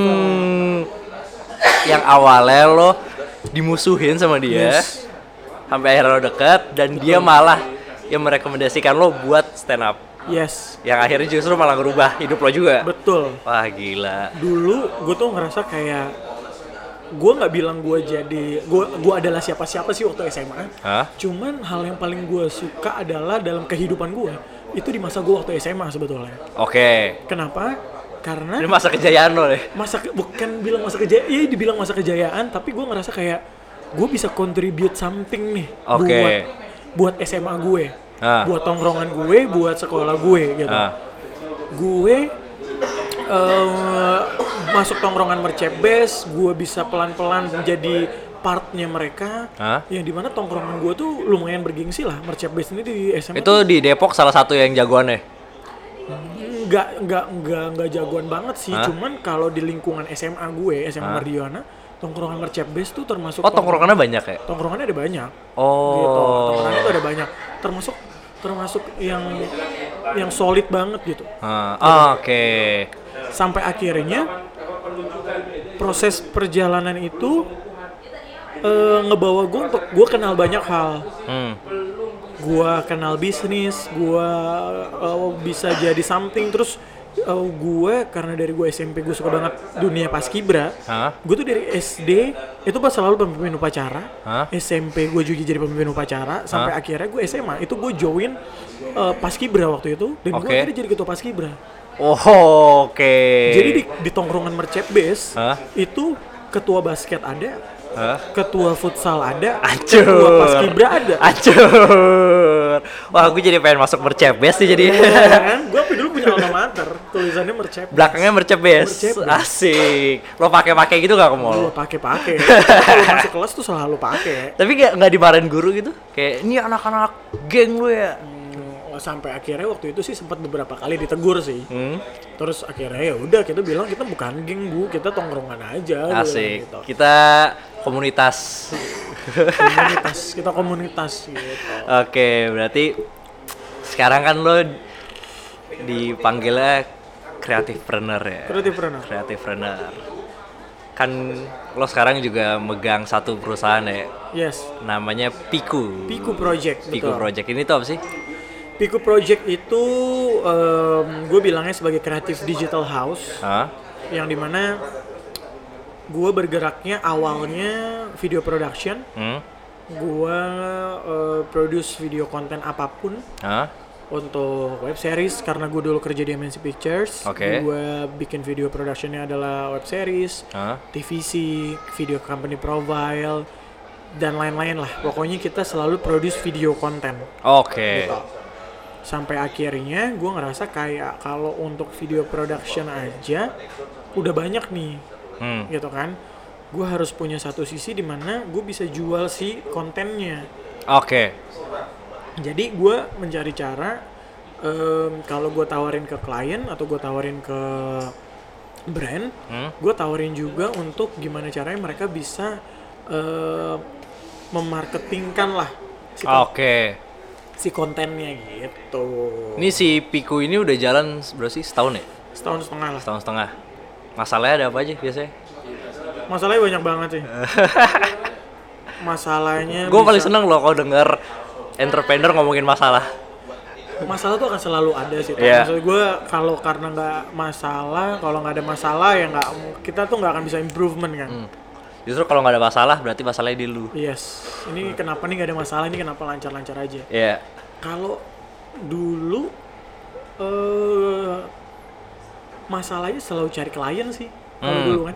Speaker 1: Yang awalnya lo dimusuhin sama dia,
Speaker 2: Yes.
Speaker 1: sampai akhirnya lo deket dan dia malah yang merekomendasikan lo buat stand up.
Speaker 2: yes
Speaker 1: Yang akhirnya justru malah ngerubah hidup lo juga.
Speaker 2: betul
Speaker 1: Wah gila.
Speaker 2: dulu gue tuh ngerasa kayak gue nggak bilang gue jadi gue gue adalah siapa-siapa sih waktu SMA
Speaker 1: Hah?
Speaker 2: cuman hal yang paling gue suka adalah dalam kehidupan gue itu di masa gue waktu SMA sebetulnya
Speaker 1: Oke.
Speaker 2: kenapa karena
Speaker 1: Ini masa kejayaan lo deh.
Speaker 2: masa ke- bukan bilang masa kejayaan iya dibilang masa kejayaan tapi gue ngerasa kayak gue bisa contribute something nih
Speaker 1: Oke.
Speaker 2: buat buat SMA gue
Speaker 1: Ah.
Speaker 2: buat tongkrongan gue buat sekolah gue gitu
Speaker 1: Ah.
Speaker 2: gue eh, masuk tongkrongan mercep base gue bisa pelan-pelan menjadi partnya mereka
Speaker 1: Hah?
Speaker 2: yang di mana tongkrongan gue tuh lumayan bergengsi lah mercep base ini di SMA
Speaker 1: Itu di Depok salah satu yang jagoannya.
Speaker 2: nggak nggak nggak nggak jagoan banget sih
Speaker 1: Hah?
Speaker 2: cuman kalau di lingkungan SMA gue SMA
Speaker 1: Hah?
Speaker 2: Mardiana tongkrongan mercep base tuh termasuk
Speaker 1: Oh tongkrongannya banyak ya?
Speaker 2: tongkrongannya ada banyak gitu
Speaker 1: Oh.
Speaker 2: tongkrongannya tuh ada banyak termasuk termasuk yang yang solid banget gitu
Speaker 1: Ah, Oke.
Speaker 2: Sampai akhirnya proses perjalanan itu eh, ngebawa gue untuk gue kenal banyak hal
Speaker 1: Hmm.
Speaker 2: gue kenal bisnis gue eh, bisa jadi something terus eh, gue karena dari gue SMP gue suka banget dunia paskibra
Speaker 1: Hah?
Speaker 2: gue tuh dari SD itu pas selalu pemimpin upacara
Speaker 1: Hah?
Speaker 2: SMP gue juga jadi pemimpin upacara sampai
Speaker 1: Hah?
Speaker 2: akhirnya gue SMA itu gue join eh, paskibra waktu itu dan gue
Speaker 1: Oke.
Speaker 2: akhirnya jadi ketua paskibra
Speaker 1: Oh, oke.
Speaker 2: jadi di, di tongkrongan mercep base
Speaker 1: Hah?
Speaker 2: itu ketua basket ada
Speaker 1: Hah?
Speaker 2: ketua futsal ada
Speaker 1: Ancur.
Speaker 2: ketua paskibra ada
Speaker 1: Ancur. Wah, gue jadi pengen masuk mercebes nih jadi.
Speaker 2: Ya kan gue dulu punya alma mater tulisannya mercep
Speaker 1: Belakangnya mercebes.
Speaker 2: Mercebes.
Speaker 1: Asik. Lo pakai-pakai gitu gak ke mall?
Speaker 2: Pakai kalau masuk kelas tuh selalu pakai
Speaker 1: Tapi gak, nggak dimarahin guru gitu? Kayak, ini anak-anak geng lu ya?
Speaker 2: Hmm, sampai akhirnya waktu itu sih sempat beberapa kali ditegur sih
Speaker 1: Hmm,
Speaker 2: terus akhirnya ya udah kita bilang kita bukan geng bu kita tongkrongan aja
Speaker 1: asik.
Speaker 2: gitu.
Speaker 1: Kita komunitas.
Speaker 2: komunitas kita komunitas gitu
Speaker 1: Oke, berarti sekarang kan lo dipanggilnya kreatif planner ya.
Speaker 2: kreatif pernah
Speaker 1: Kreatif planner. Kan lo sekarang juga megang satu perusahaan ya,
Speaker 2: yes
Speaker 1: namanya Piku.
Speaker 2: Piku Project
Speaker 1: Piku
Speaker 2: betul.
Speaker 1: Project ini tuh apa sih?
Speaker 2: Piku Project itu gue bilangnya sebagai kreatif digital house
Speaker 1: Hah?
Speaker 2: yang di mana gue bergeraknya awalnya video production
Speaker 1: Hmm?
Speaker 2: gue eh, produce video konten apa pun
Speaker 1: Hah?
Speaker 2: untuk web series karena gue dulu kerja di MNC Pictures
Speaker 1: Oke.
Speaker 2: gue bikin video productionnya adalah web series
Speaker 1: Hah?
Speaker 2: TVC video company profile dan lain-lain lah pokoknya kita selalu produce video konten
Speaker 1: Oke.
Speaker 2: gitu. Sampai akhirnya gue ngerasa kayak kalau untuk video production aja udah banyak nih
Speaker 1: Hmm.
Speaker 2: gitu kan gue harus punya satu sisi di mana gue bisa jual si kontennya
Speaker 1: Oke.
Speaker 2: jadi gue mencari cara em, kalau gue tawarin ke klien atau gue tawarin ke brand
Speaker 1: Hmm?
Speaker 2: gue tawarin juga untuk gimana caranya mereka bisa em, memarketingkan lah
Speaker 1: Oke.
Speaker 2: Si kontennya gitu
Speaker 1: Ini si Piku ini udah jalan berapa sih? Setahun ya?
Speaker 2: setahun setengah lah
Speaker 1: Setahun setengah. Masalahnya ada apa aja biasanya?
Speaker 2: masalahnya banyak banget sih masalahnya
Speaker 1: Gue paling
Speaker 2: bisa-
Speaker 1: seneng loh kalau denger entrepreneur ngomongin masalah.
Speaker 2: masalah tuh akan selalu ada sih.
Speaker 1: Iya.
Speaker 2: Maksud gue kalau karena nggak masalah, kalau nggak ada masalah ya nggak kita tuh nggak akan bisa improvement kan.
Speaker 1: Hmm. Justru kalau nggak ada masalah berarti masalahnya di lu.
Speaker 2: Yes. Ini kenapa nih nggak ada masalah? Ini kenapa lancar-lancar aja?
Speaker 1: Iya.
Speaker 2: Kalau dulu eh masalahnya selalu cari klien sih. Kalau
Speaker 1: Hmm.
Speaker 2: dulu kan.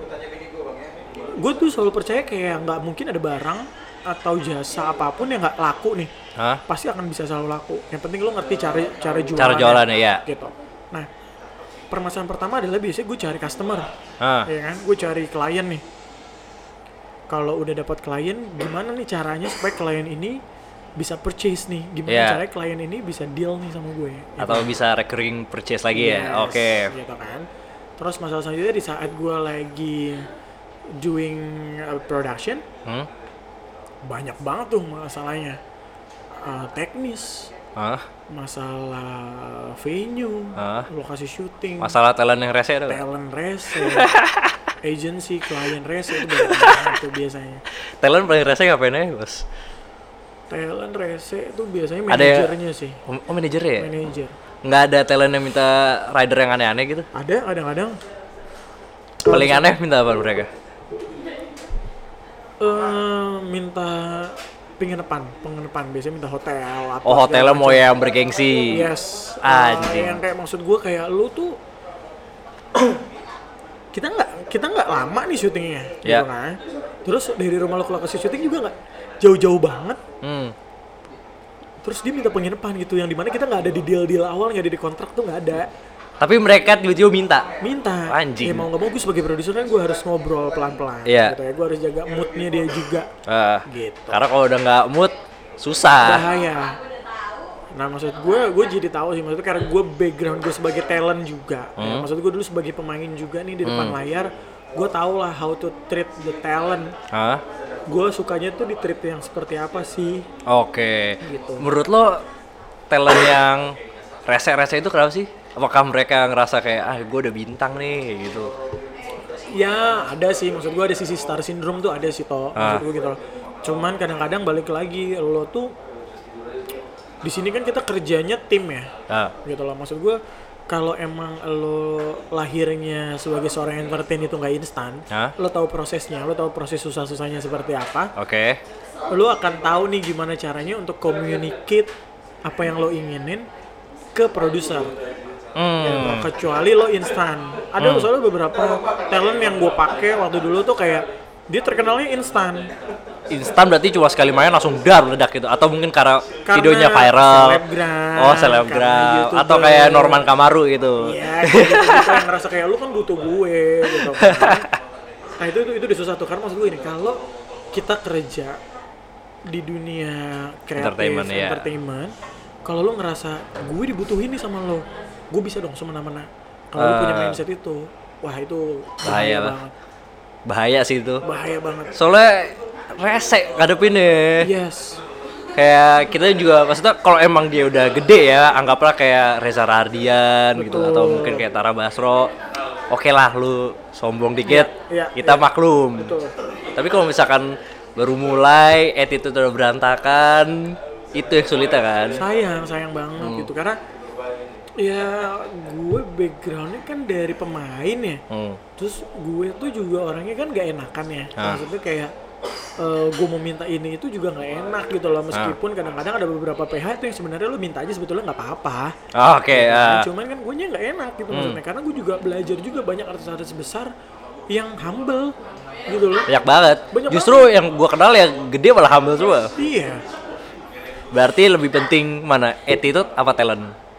Speaker 2: Gue tuh selalu percaya kayak nggak mungkin ada barang atau jasa apa pun yang nggak laku nih
Speaker 1: Hah?
Speaker 2: pasti akan bisa selalu laku. Yang penting lo ngerti cara cara jualannya.
Speaker 1: Cara jualannya ya.
Speaker 2: Gitu. Nah, permasalahan pertama adalah biasanya gue cari customer,
Speaker 1: Hah.
Speaker 2: ya kan? Gue cari klien nih. Kalau udah dapat klien, gimana nih caranya supaya klien ini bisa purchase nih? Gimana
Speaker 1: Iya.
Speaker 2: caranya klien ini bisa deal nih sama gue? ya
Speaker 1: Atau
Speaker 2: kan?
Speaker 1: bisa recurring purchase lagi ya?
Speaker 2: Yes,
Speaker 1: Oke.
Speaker 2: Gitu kan. Terus masalah selanjutnya di saat gue lagi doing uh, production,
Speaker 1: Hmm?
Speaker 2: banyak banget tuh masalahnya. Uh, teknis,
Speaker 1: Hah?
Speaker 2: masalah venue,
Speaker 1: Hah?
Speaker 2: lokasi syuting,
Speaker 1: Masalah talent yang rese
Speaker 2: talent rese, agency, klien rese itu banyak banget tuh biasanya.
Speaker 1: Talent paling rese ngapain aja bos?
Speaker 2: Talent rese itu biasanya
Speaker 1: ya-
Speaker 2: manajernya sih,
Speaker 1: Oh, oh manajer ya?
Speaker 2: manajer.
Speaker 1: Nggak ada talent yang minta rider yang aneh-aneh gitu?
Speaker 2: Ada kadang-kadang
Speaker 1: Paling aneh minta apa mereka?
Speaker 2: eh minta penginapan, penginapan biasanya minta hotel apa.
Speaker 1: Oh hotelnya mau
Speaker 2: macam.
Speaker 1: yang bergengsi.
Speaker 2: Yes.
Speaker 1: Anjing.
Speaker 2: Eh, yang kayak maksud gue kayak lu tuh kita nggak kita nggak lama nih syutingnya,
Speaker 1: Ya.
Speaker 2: gitu kan. Terus dari rumah lo ke lokasi syuting juga nggak jauh-jauh banget.
Speaker 1: Hmm.
Speaker 2: Terus dia minta penginapan gitu, yang di mana kita nggak ada di deal-deal awal, nggak ada di kontrak tuh nggak ada.
Speaker 1: Tapi mereka tiba-tiba minta.
Speaker 2: Minta.
Speaker 1: Anjing.
Speaker 2: Ya mau nggak mau gue sebagai produser kan gue harus ngobrol pelan-pelan.
Speaker 1: Iya.
Speaker 2: Gitu ya, gue harus jaga moodnya dia juga.
Speaker 1: Ah,
Speaker 2: Gitu.
Speaker 1: karena kalau udah nggak mood susah.
Speaker 2: bahaya. Nah maksud gue, gue jadi tahu sih maksudnya karena gue background gue sebagai talent juga. Ya,
Speaker 1: Hmm.
Speaker 2: maksud gue dulu sebagai pemain juga nih di depan layar, gue tau lah how to treat the talent.
Speaker 1: Hah?
Speaker 2: Gue sukanya tuh di treat yang seperti apa sih?
Speaker 1: Oke.
Speaker 2: Gitu.
Speaker 1: Menurut lo talent yang rese-rese itu kenapa sih? Apakah mereka ngerasa kayak ah gue udah bintang nih gitu?
Speaker 2: Ya ada sih, maksud gue ada sisi star syndrome tuh ada sih toh,
Speaker 1: Ah.
Speaker 2: maksud gue gitu loh. Cuman kadang-kadang balik lagi lo tuh di sini kan kita kerjanya tim ya.
Speaker 1: Nah,
Speaker 2: gitu loh maksud gue kalau emang lo lahirnya sebagai seorang entertain itu nggak instan lo tahu prosesnya lo tahu proses susah-susahnya seperti apa
Speaker 1: oke.
Speaker 2: lo akan tahu nih gimana caranya untuk communicate apa yang lo inginin ke produser
Speaker 1: Hmm.
Speaker 2: Gitu. kecuali lo instan ada soalnya beberapa talent yang gue pakai waktu dulu tuh kayak dia terkenalnya instan
Speaker 1: Instan berarti cuma sekali main langsung dar meledak gitu atau mungkin karena,
Speaker 2: Karena
Speaker 1: videonya viral.
Speaker 2: selebgram,
Speaker 1: oh, selebgram atau kayak Norman Kamaru gitu.
Speaker 2: Iya, gitu, gitu yang ngerasa kayak lu kan butuh gue gitu kan. Nah itu itu itu udah susah tuh karena maksud gue ini kalau kita kerja di dunia kreatif
Speaker 1: Entertainment, ya.
Speaker 2: entertainment, kalau lu ngerasa gue dibutuhin nih sama lo gue bisa dong semena-mena kalau lu punya
Speaker 1: Eh.
Speaker 2: mindset itu wah itu
Speaker 1: Bahaya
Speaker 2: bahaya
Speaker 1: lah.
Speaker 2: banget
Speaker 1: bahaya sih itu.
Speaker 2: Bahaya banget.
Speaker 1: Soalnya rese ngadepinnya.
Speaker 2: Yes.
Speaker 1: Kayak kita juga maksudnya kalau emang dia udah gede ya anggaplah kayak Reza Rahardian gitu atau mungkin kayak Tara Basro oke lah lu sombong dikit
Speaker 2: Iya, iya,
Speaker 1: kita
Speaker 2: iya.
Speaker 1: maklum.
Speaker 2: Betul.
Speaker 1: Tapi kalau misalkan baru mulai attitude udah berantakan itu yang sulitnya kan?
Speaker 2: Sayang sayang banget
Speaker 1: Hmm.
Speaker 2: gitu. Karena ya gue backgroundnya kan dari pemain ya.
Speaker 1: Hmm.
Speaker 2: terus gue tuh juga orangnya kan gak enakan ya.
Speaker 1: Ah.
Speaker 2: maksudnya kayak eh, gue mau minta ini itu juga nggak enak gitu
Speaker 1: Ah.
Speaker 2: loh meskipun kadang-kadang ada beberapa PH itu yang sebenarnya lo minta aja sebetulnya nggak apa-apa.
Speaker 1: Oh, oke
Speaker 2: Nah,
Speaker 1: ya Hmm.
Speaker 2: cuman kan gue nya nggak enak gitu maksudnya. Karena gue juga belajar juga banyak artis-artis besar yang humble gitu loh.
Speaker 1: Banyak banget.
Speaker 2: Banyak
Speaker 1: justru yang gua kenal yang gede malah humble semua.
Speaker 2: Iya.
Speaker 1: Berarti lebih penting mana attitude apa talent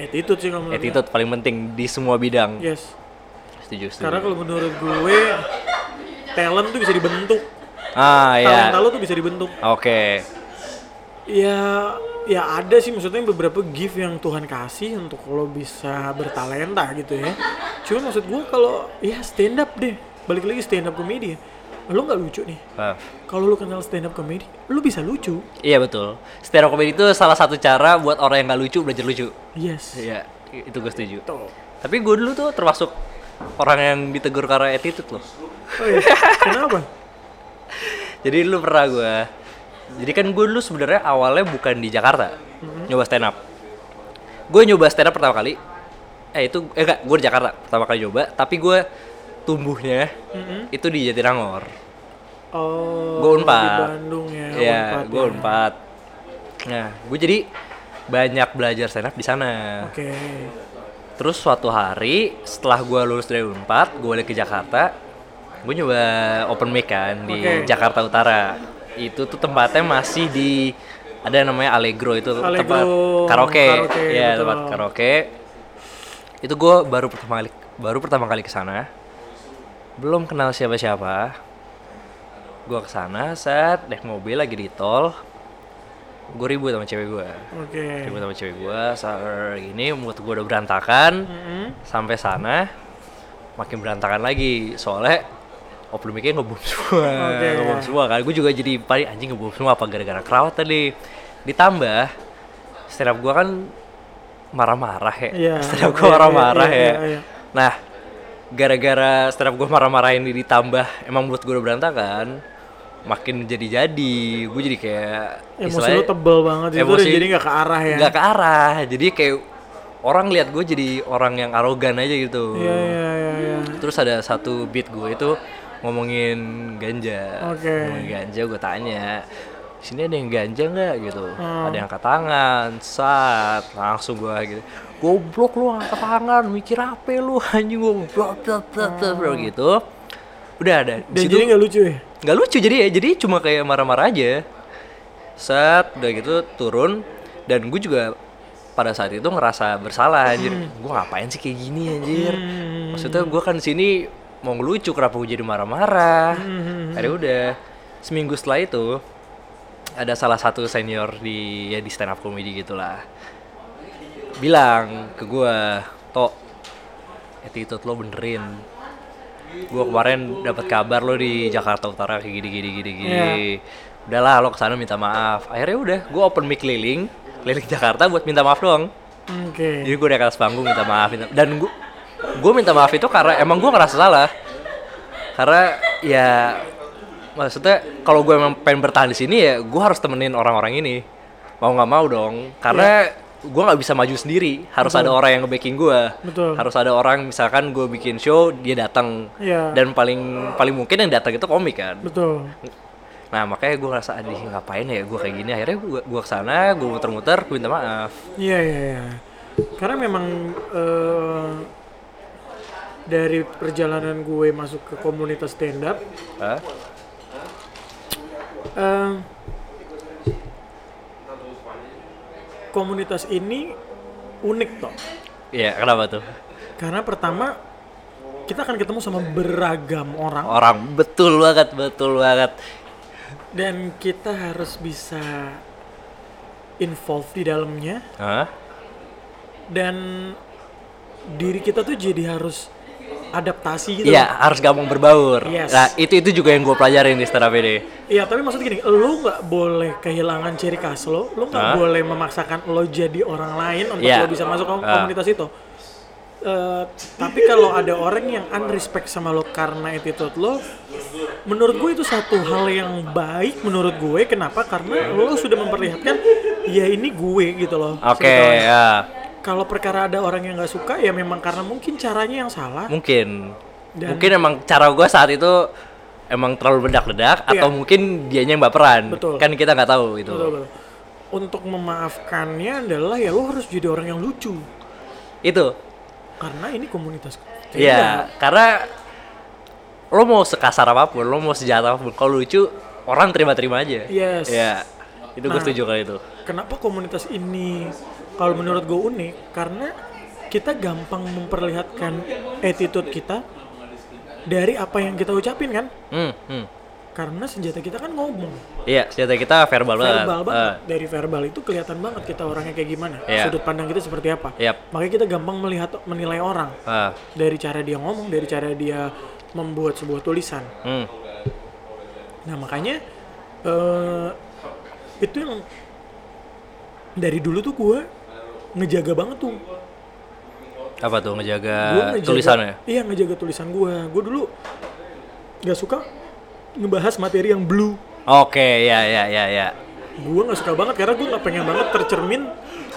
Speaker 2: attitude sih kalau menurut gue.
Speaker 1: attitude paling penting di semua bidang.
Speaker 2: Yes.
Speaker 1: Setuju setuju.
Speaker 2: Karena kalau menurut gue talent tuh bisa dibentuk.
Speaker 1: Ah ya
Speaker 2: talenta lo tuh bisa dibentuk.
Speaker 1: Oke.
Speaker 2: Ya ya ada sih maksudnya beberapa gift yang Tuhan kasih untuk lo bisa bertalenta gitu ya. Cuma maksud gue kalau ya stand up deh. Balik lagi stand up comedy lo nggak lucu nih
Speaker 1: Ah.
Speaker 2: kalau lo kenal stand up comedy lo bisa lucu
Speaker 1: Iya betul. Stand up comedy itu salah satu cara buat orang yang nggak lucu belajar lucu.
Speaker 2: yes
Speaker 1: Iya, itu gue setuju.
Speaker 2: Tuh.
Speaker 1: Tapi gue dulu tuh termasuk orang yang ditegur karena attitude loh.
Speaker 2: oh iya kenapa
Speaker 1: Jadi dulu pernah gue. Jadi kan gue dulu sebenarnya awalnya bukan di Jakarta, nyoba stand up. Gue nyoba stand up pertama kali. Eh itu, eh enggak, gue di Jakarta pertama kali nyoba. Tapi gue tumbuhnya itu di Jatinangor.
Speaker 2: oh
Speaker 1: Gue unpad.
Speaker 2: di Bandung ya
Speaker 1: Iya, gue
Speaker 2: ya.
Speaker 1: unpad. Nah, gue jadi banyak belajar stand up di sana.
Speaker 2: oke
Speaker 1: Terus suatu hari setelah gue lulus dari Unpad, gue balik ke Jakarta, gue nyoba open mic kan di. Jakarta Utara. Itu tuh tempatnya masih di ada yang namanya Allegro itu
Speaker 2: Allegro,
Speaker 1: tempat karaoke,
Speaker 2: karaoke,
Speaker 1: ya
Speaker 2: betul.
Speaker 1: tempat karaoke. Itu gue baru pertama kali baru pertama kali ke sana, belum kenal siapa-siapa. Gue ke sana, set naik mobil lagi di tol, gue ribut sama cewek gue
Speaker 2: oke.
Speaker 1: Ribut sama cewek gue saat gini mood gue udah berantakan.
Speaker 2: Mm-mm.
Speaker 1: sampai sana makin berantakan lagi. Soalnya open mic-nya ngebom semua
Speaker 2: Oke.
Speaker 1: ngebom semua kan. Gue juga jadi paling anjing ngebom semua apa gara-gara kerawat tadi. Ditambah stand up gue kan marah-marah ya.
Speaker 2: Iya,
Speaker 1: stand up gue
Speaker 2: iya,
Speaker 1: marah-marah
Speaker 2: iya,
Speaker 1: ya.
Speaker 2: iya, iya.
Speaker 1: nah gara-gara stand up gue marah-marah ini ditambah emang mood gue udah berantakan makin jadi-jadi. Gue jadi kayak
Speaker 2: emosi lo tebel banget itu
Speaker 1: emosi-
Speaker 2: jadi nggak ke arah ya.
Speaker 1: nggak ke arah. Jadi kayak orang lihat gue jadi orang yang arogan aja gitu.
Speaker 2: Iya iya iya iya.
Speaker 1: Terus ada satu beat gue itu ngomongin ganja.
Speaker 2: Oke.
Speaker 1: ngomongin ganja gue tanya sini ada yang ganja nggak? Gitu.
Speaker 2: Hmm.
Speaker 1: ada yang angkat tangan saat langsung gue gitu goblok lu angkat tangan mikir apa lu anjing gue blok blok blok blok, blok, gitu. Udah ada.
Speaker 2: Hmm. dan
Speaker 1: situ-
Speaker 2: jadi nggak lucu ya?
Speaker 1: Nggak lucu jadi ya jadi cuma kayak marah-marah aja. Set udah gitu turun. Dan gue juga pada saat itu ngerasa bersalah anjir. Gue ngapain sih kayak gini anjir?
Speaker 2: Hmm.
Speaker 1: maksudnya gue kan sini mau ngelucu kenapa gue jadi marah-marah?
Speaker 2: Hmm.
Speaker 1: akhirnya udah. Seminggu setelah itu ada salah satu senior di ya di stand up comedy gitulah bilang ke gue tok attitude lo benerin. Gue kemarin dapat kabar lo di Jakarta Utara kayak gini gini gini gini.
Speaker 2: Iya.
Speaker 1: udahlah lo ke sana minta maaf. Akhirnya udah gue open mic keliling keliling Jakarta buat minta maaf doang.
Speaker 2: Oke.
Speaker 1: Jadi gue di atas panggung minta maaf minta- dan gue gue minta maaf itu karena emang gue ngerasa salah. Karena ya maksudnya kalau gue emang pengen bertahan di sini ya gue harus temenin orang-orang ini. Mau nggak mau dong. Karena gue nggak bisa maju sendiri harus ada orang yang nge-backing gue
Speaker 2: Betul.
Speaker 1: harus ada orang misalkan gue bikin show dia datang
Speaker 2: Iya.
Speaker 1: dan paling paling mungkin yang datang itu komik kan
Speaker 2: betul
Speaker 1: nah makanya gue ngerasa aduh ngapain ya gue kayak gini akhirnya gue gue ke sana gue muter-muter gue minta maaf
Speaker 2: Iya iya iya. Karena memang eh, dari perjalanan gue masuk ke komunitas stand up,
Speaker 1: Hah?
Speaker 2: eh, komunitas ini unik toh.
Speaker 1: Iya kenapa tuh
Speaker 2: Karena pertama kita akan ketemu sama beragam orang
Speaker 1: orang betul banget betul banget
Speaker 2: dan kita harus bisa involved di dalamnya
Speaker 1: Hah?
Speaker 2: dan diri kita tuh jadi harus adaptasi gitu.
Speaker 1: Iya, harus gampang berbaur.
Speaker 2: Yes.
Speaker 1: Nah, itu itu juga yang gue pelajarin di stand up ini.
Speaker 2: Iya, tapi maksud gini, lo nggak boleh kehilangan ciri khas lo, lo nggak
Speaker 1: Hah?
Speaker 2: boleh memaksakan lo jadi orang lain untuk
Speaker 1: Iya.
Speaker 2: lo bisa masuk ke
Speaker 1: Ah.
Speaker 2: komunitas itu. Eh, tapi kalau ada orang yang unrespect sama lo karena attitude lo, menurut gue itu satu hal yang baik menurut gue. Kenapa? Karena lo sudah memperlihatkan, ya ini gue gitu loh.
Speaker 1: Oke,
Speaker 2: sebetulnya.
Speaker 1: ya.
Speaker 2: Kalau perkara ada orang yang nggak suka, ya memang karena mungkin caranya yang salah.
Speaker 1: Mungkin.
Speaker 2: Dan-
Speaker 1: Mungkin emang cara gue saat itu emang terlalu bedak-bedak
Speaker 2: Iya.
Speaker 1: atau mungkin dianya yang baperan.
Speaker 2: Betul.
Speaker 1: Kan kita nggak tahu itu.
Speaker 2: Betul, betul. Untuk memaafkannya adalah ya lo harus jadi orang yang lucu.
Speaker 1: Itu.
Speaker 2: Karena ini komunitas.
Speaker 1: Iya, karena lo mau sekasar apa pun, lo mau sejahat apa pun, kalau lucu orang terima-terima aja.
Speaker 2: Yes.
Speaker 1: Iya. Itu gue
Speaker 2: Nah.
Speaker 1: setuju kali itu.
Speaker 2: Kenapa komunitas ini kalau menurut gue unik? Karena kita gampang memperlihatkan attitude kita dari apa yang kita ucapin kan?
Speaker 1: Hmm, hmm.
Speaker 2: Karena senjata kita kan ngomong.
Speaker 1: Iya, senjata kita verbal banget.
Speaker 2: verbal banget.
Speaker 1: Eh,
Speaker 2: Dari verbal itu kelihatan banget kita orangnya kayak gimana.
Speaker 1: Iya.
Speaker 2: Sudut pandang kita seperti apa.
Speaker 1: Yap.
Speaker 2: Makanya kita gampang melihat menilai orang
Speaker 1: ah,
Speaker 2: dari cara dia ngomong, dari cara dia membuat sebuah tulisan.
Speaker 1: hmm.
Speaker 2: Nah makanya eh itu yang dari dulu tuh gue ngejaga banget tuh.
Speaker 1: Apa tuh ngejaga
Speaker 2: Gua ngejaga-
Speaker 1: tulisannya?
Speaker 2: Iya ngejaga tulisan gue. Gue dulu nggak suka ngebahas materi yang blue.
Speaker 1: Oke, ya, ya, ya, ya.
Speaker 2: Gue nggak suka banget karena gue nggak pengen banget tercermin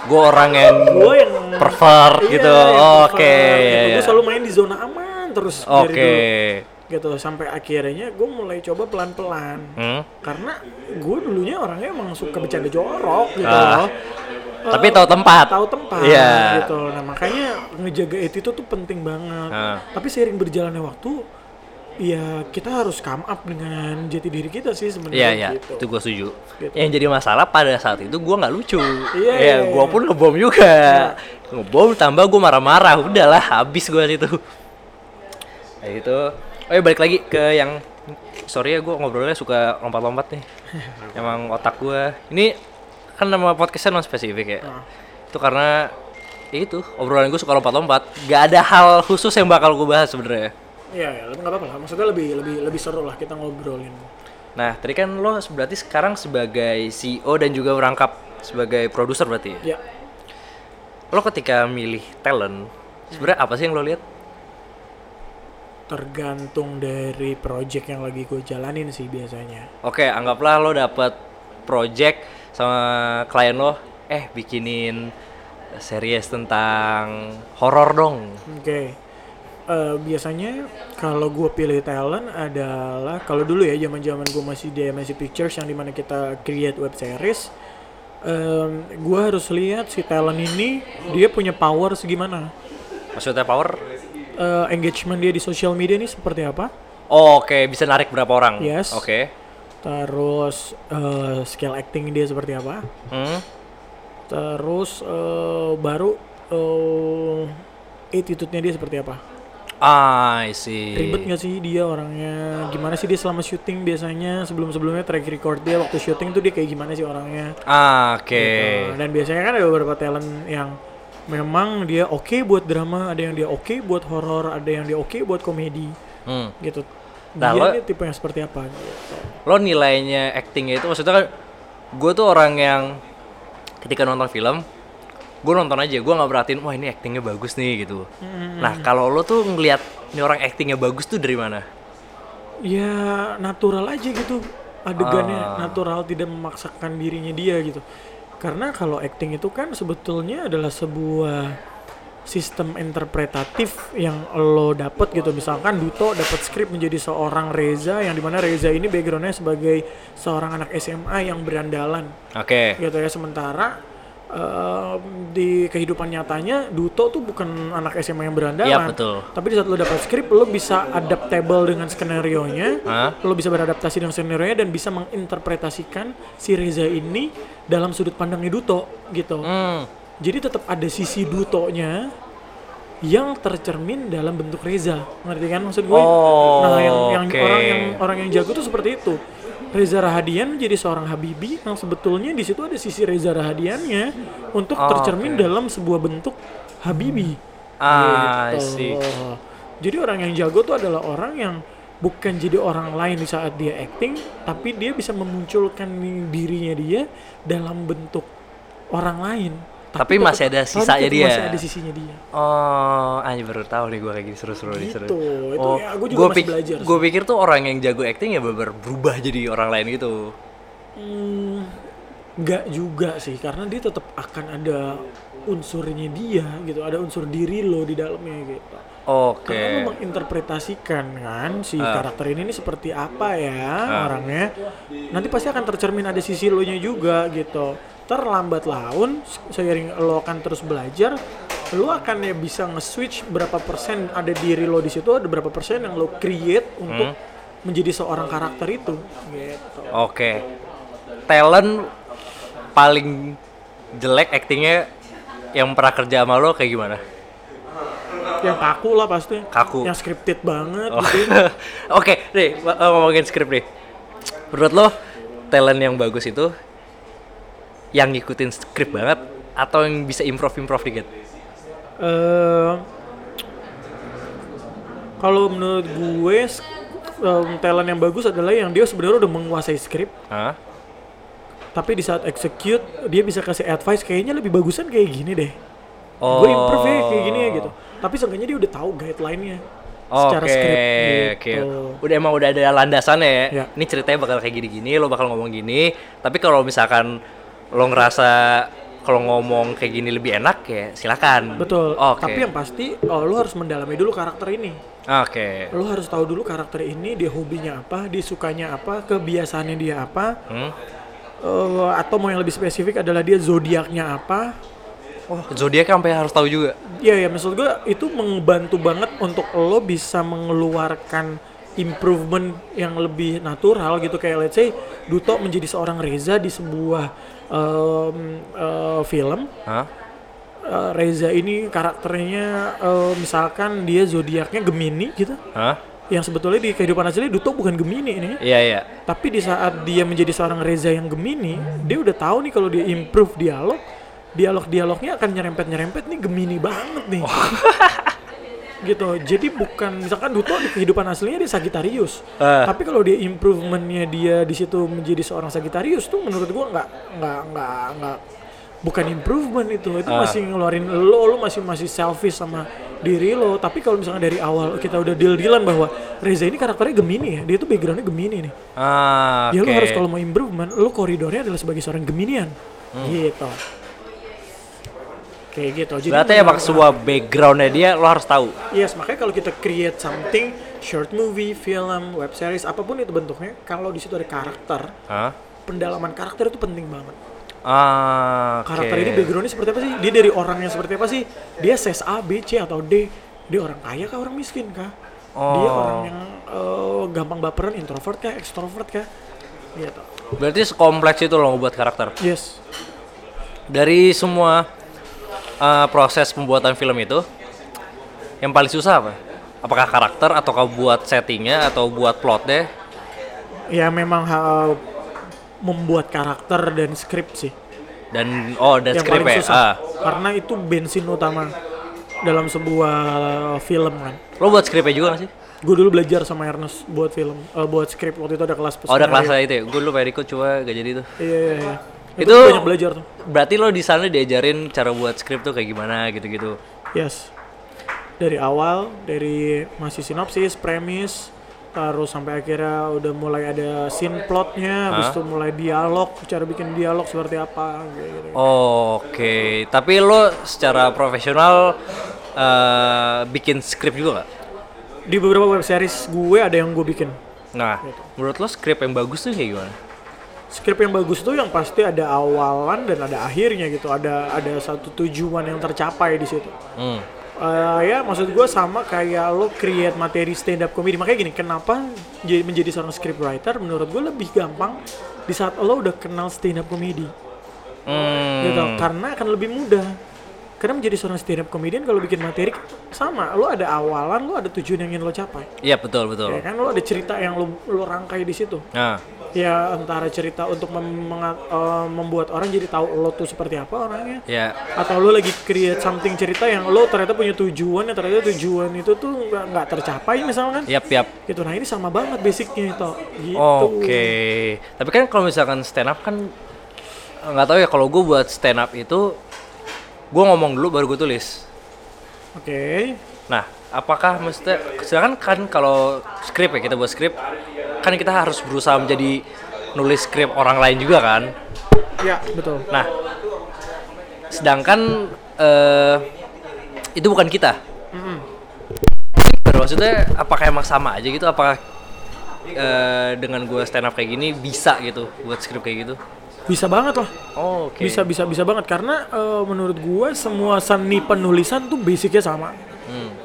Speaker 1: Gue orang yang
Speaker 2: gue yang
Speaker 1: pervert
Speaker 2: Iya,
Speaker 1: gitu. Oke, ya,
Speaker 2: gitu.
Speaker 1: ya.
Speaker 2: Gue selalu main di zona aman terus
Speaker 1: Oke.
Speaker 2: dulu. gitu sampai akhirnya gue mulai coba pelan-pelan
Speaker 1: Hmm.
Speaker 2: karena gue dulunya orangnya emang suka bercanda jorok gitu
Speaker 1: Ah.
Speaker 2: loh
Speaker 1: Tapi tahu tempat.
Speaker 2: tahu tempat
Speaker 1: Iya.
Speaker 2: gitu nah makanya ngejaga itu tuh penting banget
Speaker 1: Ah.
Speaker 2: tapi seiring berjalannya waktu ya kita harus come up dengan jati diri kita sih
Speaker 1: Iya,
Speaker 2: sebenarnya
Speaker 1: iya,
Speaker 2: gitu.
Speaker 1: itu gue setuju.
Speaker 2: Gitu.
Speaker 1: Yang jadi masalah pada saat itu gue nggak lucu.
Speaker 2: Iya,
Speaker 1: ya,
Speaker 2: iya,
Speaker 1: gue
Speaker 2: iya.
Speaker 1: pun ngebom juga. Ngebom tambah gue marah-marah. Udahlah, habis gue situ. Nah, itu. Oh ya balik lagi ke yang sorry ya gue ngobrolnya suka lompat-lompat nih. Emang otak gue. Ini kan nama podcastnya non spesifik ya.
Speaker 2: Ah.
Speaker 1: Itu karena ya itu obrolan gue suka lompat-lompat. Gak ada hal khusus yang bakal gue bahas sebenarnya.
Speaker 2: Iya, ya, nggak apa-apa lah. Maksudnya lebih lebih lebih seru lah kita ngobrolin.
Speaker 1: Nah, tadi kan lo berarti sekarang sebagai CEO dan juga merangkap sebagai produser berarti ya?
Speaker 2: Ya,
Speaker 1: Lo ketika milih talent, sebenarnya apa sih yang lo lihat?
Speaker 2: tergantung dari project yang lagi gue jalanin sih biasanya.
Speaker 1: Oke, anggaplah lo dapet project sama klien lo, eh bikinin series tentang horor dong.
Speaker 2: Oke. Eh, biasanya kalau gue pilih talent adalah kalau dulu ya zaman zaman gue masih di MSC Pictures yang di mana kita create web series, gue harus lihat si talent ini dia punya power segimana,
Speaker 1: Maksudnya power?
Speaker 2: Eh, engagement dia di sosial media ini seperti apa,
Speaker 1: Oh, Oke, bisa narik berapa orang?
Speaker 2: Yes.
Speaker 1: Oke.
Speaker 2: Terus eh, skill acting dia seperti apa,
Speaker 1: Hmm.
Speaker 2: terus eh, baru eh, attitude-nya dia seperti apa.
Speaker 1: Ah, I see.
Speaker 2: Ribet nggak sih dia orangnya? Gimana sih dia selama syuting biasanya? Sebelum-sebelumnya track record dia waktu syuting tuh dia kayak gimana sih orangnya?
Speaker 1: Ah, oke.
Speaker 2: Gitu. Dan biasanya kan ada beberapa talent yang memang dia oke buat drama, ada yang dia oke buat horor, ada yang dia oke buat komedi,
Speaker 1: Hmm.
Speaker 2: gitu.
Speaker 1: Nah,
Speaker 2: dia
Speaker 1: lo-
Speaker 2: ini tipe yang seperti apa? Gitu.
Speaker 1: lo nilainya actingnya itu maksudnya kan gue tuh orang yang ketika nonton film gue nonton aja gue nggak perhatiin wah ini actingnya bagus nih gitu nah kalau lo tuh ngelihat ini orang actingnya bagus tuh dari mana
Speaker 2: Ya natural aja gitu adegannya
Speaker 1: Ah.
Speaker 2: natural tidak memaksakan dirinya dia gitu. Karena kalau acting itu kan sebetulnya adalah sebuah sistem interpretatif yang lo dapet gitu misalkan Duto dapat skrip menjadi seorang Reza yang di mana Reza ini backgroundnya sebagai seorang anak SMA yang berandalan
Speaker 1: oke
Speaker 2: gitu ya sementara em, di kehidupan nyatanya Duto tuh bukan anak SMA yang berandalan
Speaker 1: Iya, betul.
Speaker 2: tapi di saat lo dapat skrip lo bisa adaptable dengan skenario nya
Speaker 1: Hah?
Speaker 2: lo bisa beradaptasi dengan skenario nya dan bisa menginterpretasikan si Reza ini dalam sudut pandangnya Duto gitu
Speaker 1: hmm.
Speaker 2: Jadi tetap ada sisi Dutonya yang tercermin dalam bentuk Reza ngerti kan maksud gue
Speaker 1: Oh,
Speaker 2: nah yang yang
Speaker 1: oke.
Speaker 2: orang yang orang yang jago tuh seperti itu Reza Rahadian menjadi seorang Habibi yang sebetulnya di situ ada sisi Reza Rahadiannya untuk
Speaker 1: Oh,
Speaker 2: tercermin
Speaker 1: oke.
Speaker 2: dalam sebuah bentuk Habibi.
Speaker 1: Ah,
Speaker 2: Gitu. Jadi orang yang jago tuh adalah orang yang bukan jadi orang lain di saat dia acting, tapi dia bisa memunculkan dirinya dia dalam bentuk orang lain.
Speaker 1: Tapi
Speaker 2: tetap-
Speaker 1: masih ada
Speaker 2: tapi
Speaker 1: sisanya
Speaker 2: tetap
Speaker 1: dia.
Speaker 2: Masih ada sisinya dia.
Speaker 1: Oh, anjir baru tahu nih gue kayak gini seru-seru nih seru.
Speaker 2: Gitu. Itu
Speaker 1: oh,
Speaker 2: ya, gua juga
Speaker 1: gua
Speaker 2: masih
Speaker 1: pik-
Speaker 2: belajar.
Speaker 1: Gue pikir tuh orang yang jago acting ya bener berubah jadi orang lain gitu.
Speaker 2: Hmm, nggak juga sih, karena dia tetap akan ada unsurnya dia gitu, ada unsur diri lo di dalamnya gitu.
Speaker 1: Oke.
Speaker 2: Karena lo menginterpretasikan kan si
Speaker 1: Ah.
Speaker 2: karakter ini nih seperti apa ya orangnya. Nanti pasti akan tercermin ada sisi lo nya juga gitu. Terlambat laun seiring lo akan terus belajar, lo akan ya bisa nge-switch berapa persen ada diri lo di situ, ada berapa persen yang lo create untuk
Speaker 1: Hmm.
Speaker 2: menjadi seorang karakter itu gitu.
Speaker 1: Oke. Talent paling jelek actingnya yang pernah kerja sama lo kayak gimana?
Speaker 2: Yang kaku lah pasti.
Speaker 1: Kaku.
Speaker 2: Yang scripted banget
Speaker 1: Oh.
Speaker 2: gitu.
Speaker 1: Oke, nih wa- uh, ngomongin skrip nih. Menurut lo talent yang bagus itu yang ngikutin skrip banget atau yang bisa improv improv dikit?
Speaker 2: Eh, kalau menurut gue em, talent yang bagus adalah yang dia sebenarnya udah menguasai skrip
Speaker 1: Hah?
Speaker 2: tapi di saat execute dia bisa kasih advice kayaknya lebih bagusan kayak gini deh
Speaker 1: Oh.
Speaker 2: gue improve ya kayak gini ya gitu tapi seenggaknya dia udah tahu guideline-nya secara
Speaker 1: Oke,
Speaker 2: skrip
Speaker 1: oke.
Speaker 2: gitu
Speaker 1: Udah emang udah ada landasannya ya.
Speaker 2: Ya.
Speaker 1: Ini ceritanya bakal kayak gini-gini, lo bakal ngomong gini. Tapi kalau misalkan lo ngerasa kalau ngomong kayak gini lebih enak ya silakan.
Speaker 2: betul
Speaker 1: Oke.
Speaker 2: tapi yang pasti oh, lu harus mendalami dulu karakter ini
Speaker 1: Oke.
Speaker 2: lu harus tahu dulu karakter ini dia hobinya apa dia sukanya apa kebiasaannya dia apa
Speaker 1: Hmm?
Speaker 2: Eh, atau mau yang lebih spesifik adalah dia zodiaknya apa
Speaker 1: Oh, zodiak sampai harus tahu juga.
Speaker 2: Iya ya maksud gue itu membantu banget untuk lo bisa mengeluarkan improvement yang lebih natural gitu kayak let's say Duto menjadi seorang Reza di sebuah em, eh, film
Speaker 1: Hah?
Speaker 2: Eh, Reza ini karakternya eh, misalkan dia zodiaknya Gemini gitu
Speaker 1: Hah?
Speaker 2: yang sebetulnya di kehidupan asli Duto bukan Gemini ini
Speaker 1: Iya, iya.
Speaker 2: tapi di saat dia menjadi seorang Reza yang Gemini dia udah tahu nih kalau dia improve dialog dialog-dialognya akan nyerempet-nyerempet nih Gemini banget nih gitu jadi bukan misalkan Duto di kehidupan aslinya dia Sagittarius
Speaker 1: Eh.
Speaker 2: tapi kalau dia improvementnya dia di situ menjadi seorang Sagittarius tuh menurut gua nggak nggak nggak nggak bukan improvement itu itu
Speaker 1: Ah.
Speaker 2: masih ngeluarin lo lo masih masih selfish sama diri lo tapi kalau misalnya dari awal kita udah deal dealan bahwa Reza ini karakternya Gemini ya dia tuh backgroundnya Gemini nih
Speaker 1: Ah,
Speaker 2: ya
Speaker 1: oke.
Speaker 2: lu harus kalau mau improvement lu koridornya adalah sebagai seorang Geminian
Speaker 1: Hmm.
Speaker 2: gitu kayak gitu jadi
Speaker 1: Berarti emang sebuah backgroundnya dia lo harus tahu.
Speaker 2: yes makanya kalau kita create something short movie film web series apa pun itu bentuknya kalau di situ ada karakter
Speaker 1: Hah?
Speaker 2: pendalaman karakter itu penting banget
Speaker 1: Ah, oke.
Speaker 2: karakter ini backgroundnya seperti apa sih dia dari orang yang seperti apa sih dia ses A B C atau D dia orang kaya kah orang miskin kah dia
Speaker 1: Oh.
Speaker 2: orang yang eh, gampang baperan introvert kah extrovert kah gitu
Speaker 1: Berarti sekompleks itu lo buat karakter.
Speaker 2: yes
Speaker 1: Dari semua uh, proses pembuatan film itu, yang paling susah apa? Apakah karakter atau kau buat settingnya atau buat plotnya?
Speaker 2: ya memang ha- membuat karakter dan skrip sih
Speaker 1: Dan oh dan
Speaker 2: yang
Speaker 1: skrip ya.
Speaker 2: susah
Speaker 1: Ah.
Speaker 2: karena itu bensin utama dalam sebuah film kan
Speaker 1: Lo buat skripnya juga gak sih?
Speaker 2: gue dulu belajar sama Ernest buat film eh, buat skrip waktu itu ada kelas
Speaker 1: Oh ada kelasnya itu ya? Gue dulu pengen ikut cuma gak jadi tuh.
Speaker 2: iya iya iya itu,
Speaker 1: Itu-
Speaker 2: banyak belajar tuh.
Speaker 1: Berarti lo di sana diajarin cara buat skrip tuh kayak gimana gitu-gitu.
Speaker 2: yes. Dari awal dari masih sinopsis premis terus sampai akhirnya udah mulai ada scene plotnya habis itu mulai dialog cara bikin dialog seperti apa gitu.
Speaker 1: Oke, tapi lo secara profesional eh, bikin skrip juga gak?
Speaker 2: di beberapa web series gue ada yang gue bikin.
Speaker 1: Nah, menurut lo skrip yang bagus tuh kayak gimana?
Speaker 2: Skrip yang bagus tuh yang pasti ada awalan dan ada akhirnya gitu. Ada ada satu tujuan yang tercapai di situ.
Speaker 1: Hmm.
Speaker 2: Eh, ya maksud gue sama kayak lo create materi stand up comedy. Makanya gini kenapa jadi menjadi seorang scriptwriter? Menurut gue lebih gampang di saat lo udah kenal stand up comedy.
Speaker 1: Hmm.
Speaker 2: gitu. Karena akan lebih mudah. Karena menjadi seorang stand up comedian kalau bikin materi sama. Lo ada awalan lo ada tujuan yang ingin lo capai.
Speaker 1: Iya betul betul.
Speaker 2: ya kan? Lo ada cerita yang lo lo rangkai di situ.
Speaker 1: Nah,
Speaker 2: ya antara cerita untuk mem- eh, membuat orang jadi tahu lo tuh seperti apa orangnya
Speaker 1: ya
Speaker 2: atau lo lagi create something cerita yang lo ternyata punya tujuan yang ternyata tujuan itu tuh nggak nggak tercapai misalkan
Speaker 1: yap yap.
Speaker 2: gitu nah ini sama banget basicnya itu gitu
Speaker 1: Oke. Tapi kan kalau misalkan stand up kan nggak tahu ya kalau gue buat stand up itu gue ngomong dulu baru gue tulis.
Speaker 2: oke
Speaker 1: Nah, apakah mesti sedangkan kan kalau skrip ya kita buat skrip kan kita harus berusaha menjadi nulis skrip orang lain juga kan.
Speaker 2: ya betul
Speaker 1: Nah, sedangkan eh itu bukan kita. Maksudnya apakah emang sama aja gitu? Apakah eh, dengan gue stand up kayak gini bisa gitu buat skrip kayak gitu?
Speaker 2: bisa banget lah
Speaker 1: Oh, oke.
Speaker 2: bisa bisa bisa banget karena eh, menurut gua semua seni penulisan tuh basicnya sama
Speaker 1: Hmm.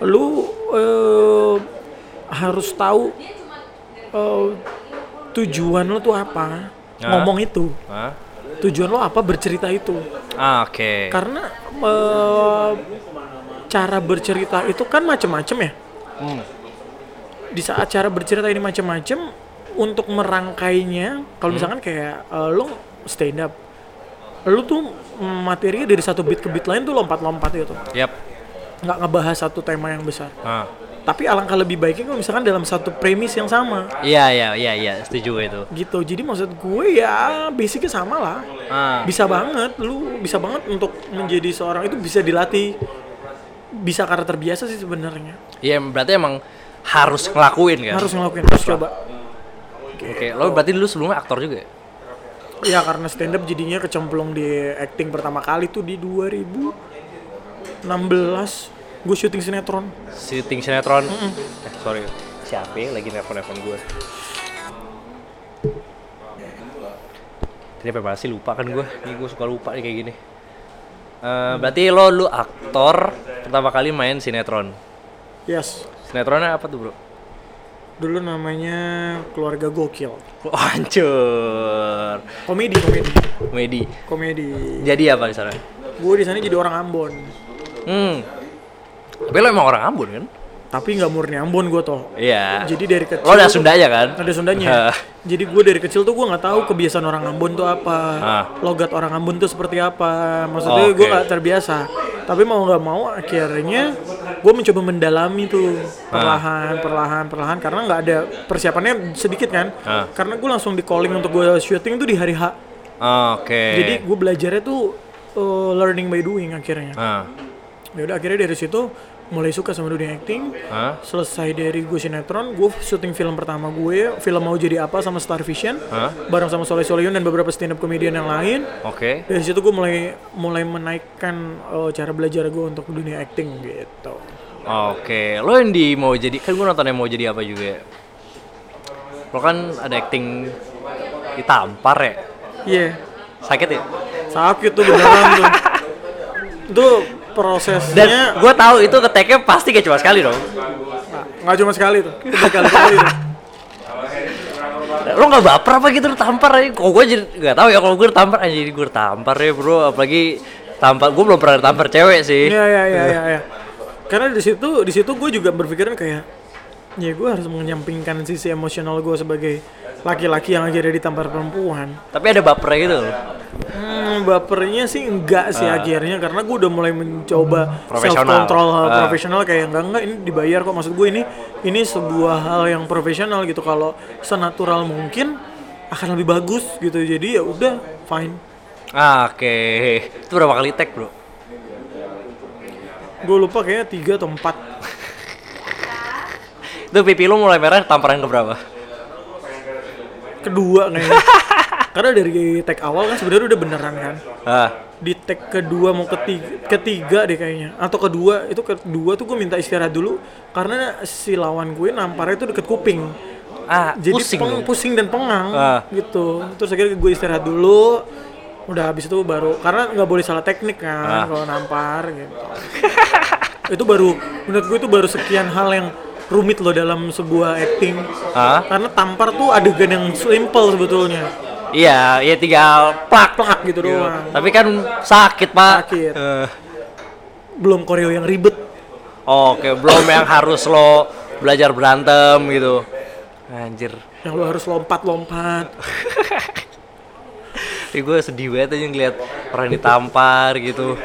Speaker 2: Lu eh, harus tahu eh, tujuan lu tuh apa
Speaker 1: Ah.
Speaker 2: ngomong itu
Speaker 1: Hah?
Speaker 2: tujuan lo apa bercerita itu
Speaker 1: Ah, oke.
Speaker 2: karena eh, cara bercerita itu kan macem-macem ya
Speaker 1: Hmm.
Speaker 2: di saat cara bercerita ini macem-macem untuk merangkainya kalau misalkan kayak eh, lo stand up lu tuh materinya dari satu beat ke beat lain tuh lompat-lompat gitu
Speaker 1: Yap.
Speaker 2: Nggak ngebahas satu tema yang besar
Speaker 1: Ah.
Speaker 2: tapi alangkah lebih baiknya kalau misalkan dalam satu premis yang sama
Speaker 1: Iya, iya, iya, iya, setuju gue itu.
Speaker 2: gitu jadi maksud gue ya basicnya sama lah
Speaker 1: Ah.
Speaker 2: bisa banget lu bisa banget untuk menjadi seorang itu bisa dilatih bisa karena terbiasa sih sebenarnya
Speaker 1: Iya, berarti emang harus ngelakuin kan?
Speaker 2: harus ngelakuin harus coba
Speaker 1: Oke, lo berarti dulu sebelumnya aktor juga ya?
Speaker 2: ya karena stand up jadinya kecemplung di acting pertama kali tuh di 2016 gue syuting sinetron
Speaker 1: Syuting sinetron. Eh, sorry. Siapa ya lagi nelfon-nelfon gue? Tadi apa sih lupa kan gue? Ini gue suka lupa nih kayak gini. Eh, berarti lo lu aktor pertama kali main sinetron.
Speaker 2: yes
Speaker 1: Sinetronnya apa tuh bro?
Speaker 2: dulu namanya keluarga gokil
Speaker 1: Oh, hancur.
Speaker 2: komedi komedi
Speaker 1: Komedi.
Speaker 2: komedi
Speaker 1: Jadi apa di sana?
Speaker 2: gue di sana jadi orang Ambon
Speaker 1: Hmm. Tapi lo emang orang Ambon kan?
Speaker 2: tapi nggak murni Ambon gue toh
Speaker 1: Iya.
Speaker 2: jadi dari kecil
Speaker 1: Lo ada Sundanya kan?
Speaker 2: ada Sundanya jadi gue dari kecil tuh gue nggak tahu kebiasaan orang Ambon tuh apa
Speaker 1: Ah.
Speaker 2: logat orang Ambon tuh seperti apa maksudnya
Speaker 1: Oke.
Speaker 2: gue nggak terbiasa tapi mau nggak mau akhirnya gue mencoba mendalami tuh perlahan perlahan perlahan karena nggak ada persiapannya sedikit kan
Speaker 1: Ah.
Speaker 2: karena gue langsung di calling untuk gue syuting tuh di hari H
Speaker 1: Oke.
Speaker 2: jadi gue belajarnya tuh uh, learning by doing akhirnya
Speaker 1: Ah.
Speaker 2: Ya udah akhirnya dari situ mulai suka sama dunia acting
Speaker 1: Hah?
Speaker 2: selesai dari gue sinetron gue syuting film pertama gue film mau jadi apa sama Star Vision
Speaker 1: Hah?
Speaker 2: bareng sama Soleh Solihun dan beberapa stand up comedian yang lain
Speaker 1: Oke.
Speaker 2: dari situ gue mulai mulai menaikkan uh, cara belajar gue untuk dunia acting gitu
Speaker 1: Oke. Lo yang di mau jadi kan gue nonton yang mau jadi apa juga. ya. Lo kan ada acting ditampar ya.
Speaker 2: iya
Speaker 1: Sakit ya?
Speaker 2: sakit tuh beneran tuh itu prosesnya
Speaker 1: Dan gue tahu itu keteknya pasti kayak cuma sekali dong.
Speaker 2: Nah, nggak cuma sekali tuh berkali-kali tuh.
Speaker 1: Lo nggak baper apa gitu lo tampar aja? Kok gue jadi nggak tahu ya kalau gue tampar aja jadi gue tampar ya bro. Apalagi tampar gue belum pernah tampar cewek sih.
Speaker 2: Iya iya iya iya. Ya. Karena di situ di situ gue juga berpikiran kayak ya gue harus menyampingkan sisi emosional gue sebagai laki-laki yang akhirnya ditampar perempuan.
Speaker 1: Tapi ada bapernya gitu loh.
Speaker 2: Hmm, bapernya sih enggak sih akhirnya karena gue udah mulai mencoba self
Speaker 1: Profesional.
Speaker 2: control
Speaker 1: Ah.
Speaker 2: profesional kayak enggak enggak ini dibayar kok maksud gue ini ini sebuah hal yang profesional gitu kalau senatural mungkin akan lebih bagus gitu jadi ya udah fine
Speaker 1: Ah, Oke. Itu berapa kali tag bro?
Speaker 2: gue lupa kayaknya tiga atau empat
Speaker 1: Itu pipi lo mulai merah tamparan ke berapa?
Speaker 2: kedua kayaknya karena dari tag awal kan sebenarnya udah beneran kan
Speaker 1: Ah.
Speaker 2: di tag kedua mau ketiga, ketiga deh kayaknya atau kedua itu kedua tuh gue minta istirahat dulu karena si lawan gue namparnya itu deket kuping
Speaker 1: Ah,
Speaker 2: jadi
Speaker 1: pusing
Speaker 2: peng- pusing dan pengang
Speaker 1: Ah.
Speaker 2: gitu terus akhirnya gue istirahat dulu udah habis itu baru karena nggak boleh salah teknik
Speaker 1: Ah.
Speaker 2: kan kalau nampar gitu itu baru menurut gue itu baru sekian hal yang rumit loh dalam sebuah acting
Speaker 1: Hah?
Speaker 2: karena tampar tuh adegan yang simple sebetulnya
Speaker 1: Iya, iya tinggal plak.
Speaker 2: plak gitu doang
Speaker 1: Tapi kan sakit pak.
Speaker 2: Sakit.
Speaker 1: Eh,
Speaker 2: belum koreo yang ribet.
Speaker 1: Oke, belum yang harus lo belajar berantem gitu. Anjir.
Speaker 2: Yang lo harus lompat-lompat.
Speaker 1: Ih, gue sedih banget aja ngeliat orang ditampar gitu.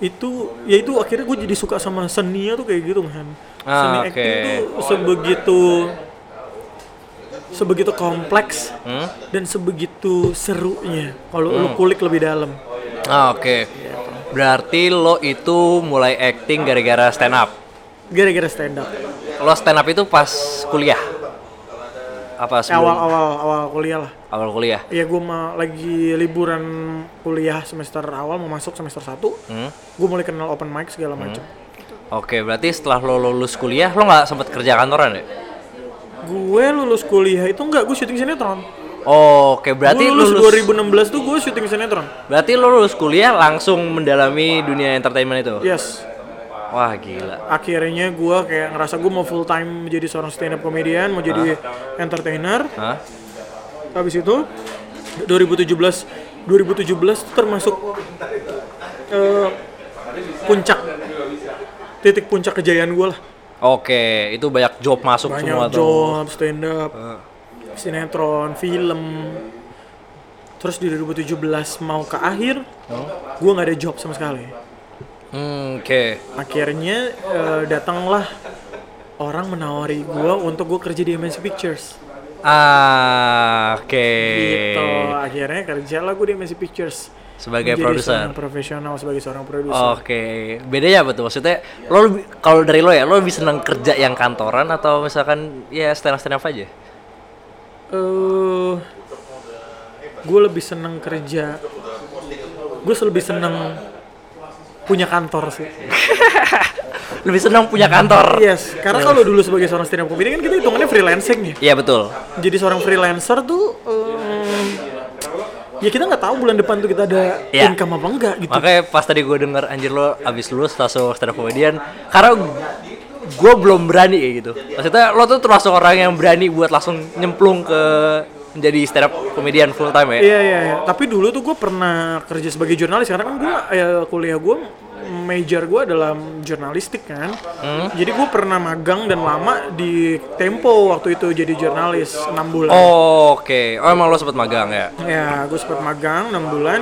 Speaker 2: Itu ya itu akhirnya gue jadi suka sama seninya tuh kayak gitu kan
Speaker 1: Ah,
Speaker 2: seni
Speaker 1: oke.
Speaker 2: acting tuh sebegitu sebegitu kompleks
Speaker 1: Hmm?
Speaker 2: dan sebegitu serunya kalau lu kulik lebih dalam
Speaker 1: Ah, Oke. Berarti lo itu mulai acting gara-gara stand up.
Speaker 2: gara-gara stand up
Speaker 1: Lo stand up itu pas kuliah? Apa sebelum
Speaker 2: awal awal awal kuliah lah
Speaker 1: awal kuliah?
Speaker 2: ya gue mah lagi liburan kuliah semester awal mau masuk semester 1
Speaker 1: Hmm?
Speaker 2: gue mulai kenal open mic segala macam
Speaker 1: Oke, berarti setelah lo lulus kuliah, lo nggak sempet kerja kantoran ya?
Speaker 2: gue lulus kuliah itu enggak gue syuting sinetron
Speaker 1: Oke, berarti
Speaker 2: gue lulus,
Speaker 1: lulus,
Speaker 2: 2016 tuh gue syuting sinetron
Speaker 1: berarti lo lulus kuliah langsung mendalami dunia entertainment itu.
Speaker 2: yes
Speaker 1: Wah gila.
Speaker 2: akhirnya gue kayak ngerasa gue mau full time menjadi seorang stand up comedian mau jadi entertainer
Speaker 1: Hah?
Speaker 2: Habis itu 2017 2017 tuh termasuk eh, puncak titik puncak kejayaan gue lah.
Speaker 1: Oke, itu banyak job masuk semua
Speaker 2: banyak
Speaker 1: tuh.
Speaker 2: job stand up sinetron film. Terus di 2017 mau ke akhir gue nggak ada job sama sekali.
Speaker 1: Hmm, Oke.
Speaker 2: akhirnya eh, datanglah orang menawari gue untuk gue kerja di MNC Pictures
Speaker 1: Ah, oke.
Speaker 2: gitu akhirnya kerja lah gue di MNC Pictures
Speaker 1: Sebagai produser.
Speaker 2: profesional sebagai seorang produser
Speaker 1: Oke, bedanya apa tuh? Maksudnya, lo lebih- kalau dari lo ya, lo lebih seneng kerja yang kantoran atau misalkan ya stand up aja?
Speaker 2: eh gue lebih seneng kerja gue lebih seneng punya kantor sih
Speaker 1: Lebih seneng punya kantor?
Speaker 2: yes karena kalau dulu sebagai seorang stand up comedian kan kita hitungannya freelancing ya
Speaker 1: Iya betul.
Speaker 2: jadi seorang freelancer tuh em, ya kita nggak tahu bulan depan tuh kita ada
Speaker 1: Iya.
Speaker 2: income apa enggak gitu
Speaker 1: Makanya pas tadi gue denger anjir lo abis lulus langsung stand up comedian Karena gue belum berani kayak gitu Maksudnya lo tuh termasuk orang yang berani buat langsung nyemplung ke menjadi stand up comedian full time ya?
Speaker 2: Iya iya iya. Tapi dulu tuh gue pernah kerja sebagai jurnalis karena kan gue ya, kuliah gue major gue adalah jurnalistik kan.
Speaker 1: Hmm.
Speaker 2: Jadi gue pernah magang dan lama di Tempo waktu itu jadi jurnalis 6 bulan.
Speaker 1: Oh, Oke, oh emang lo sempet magang ya?
Speaker 2: Ya, gue sempat magang 6 bulan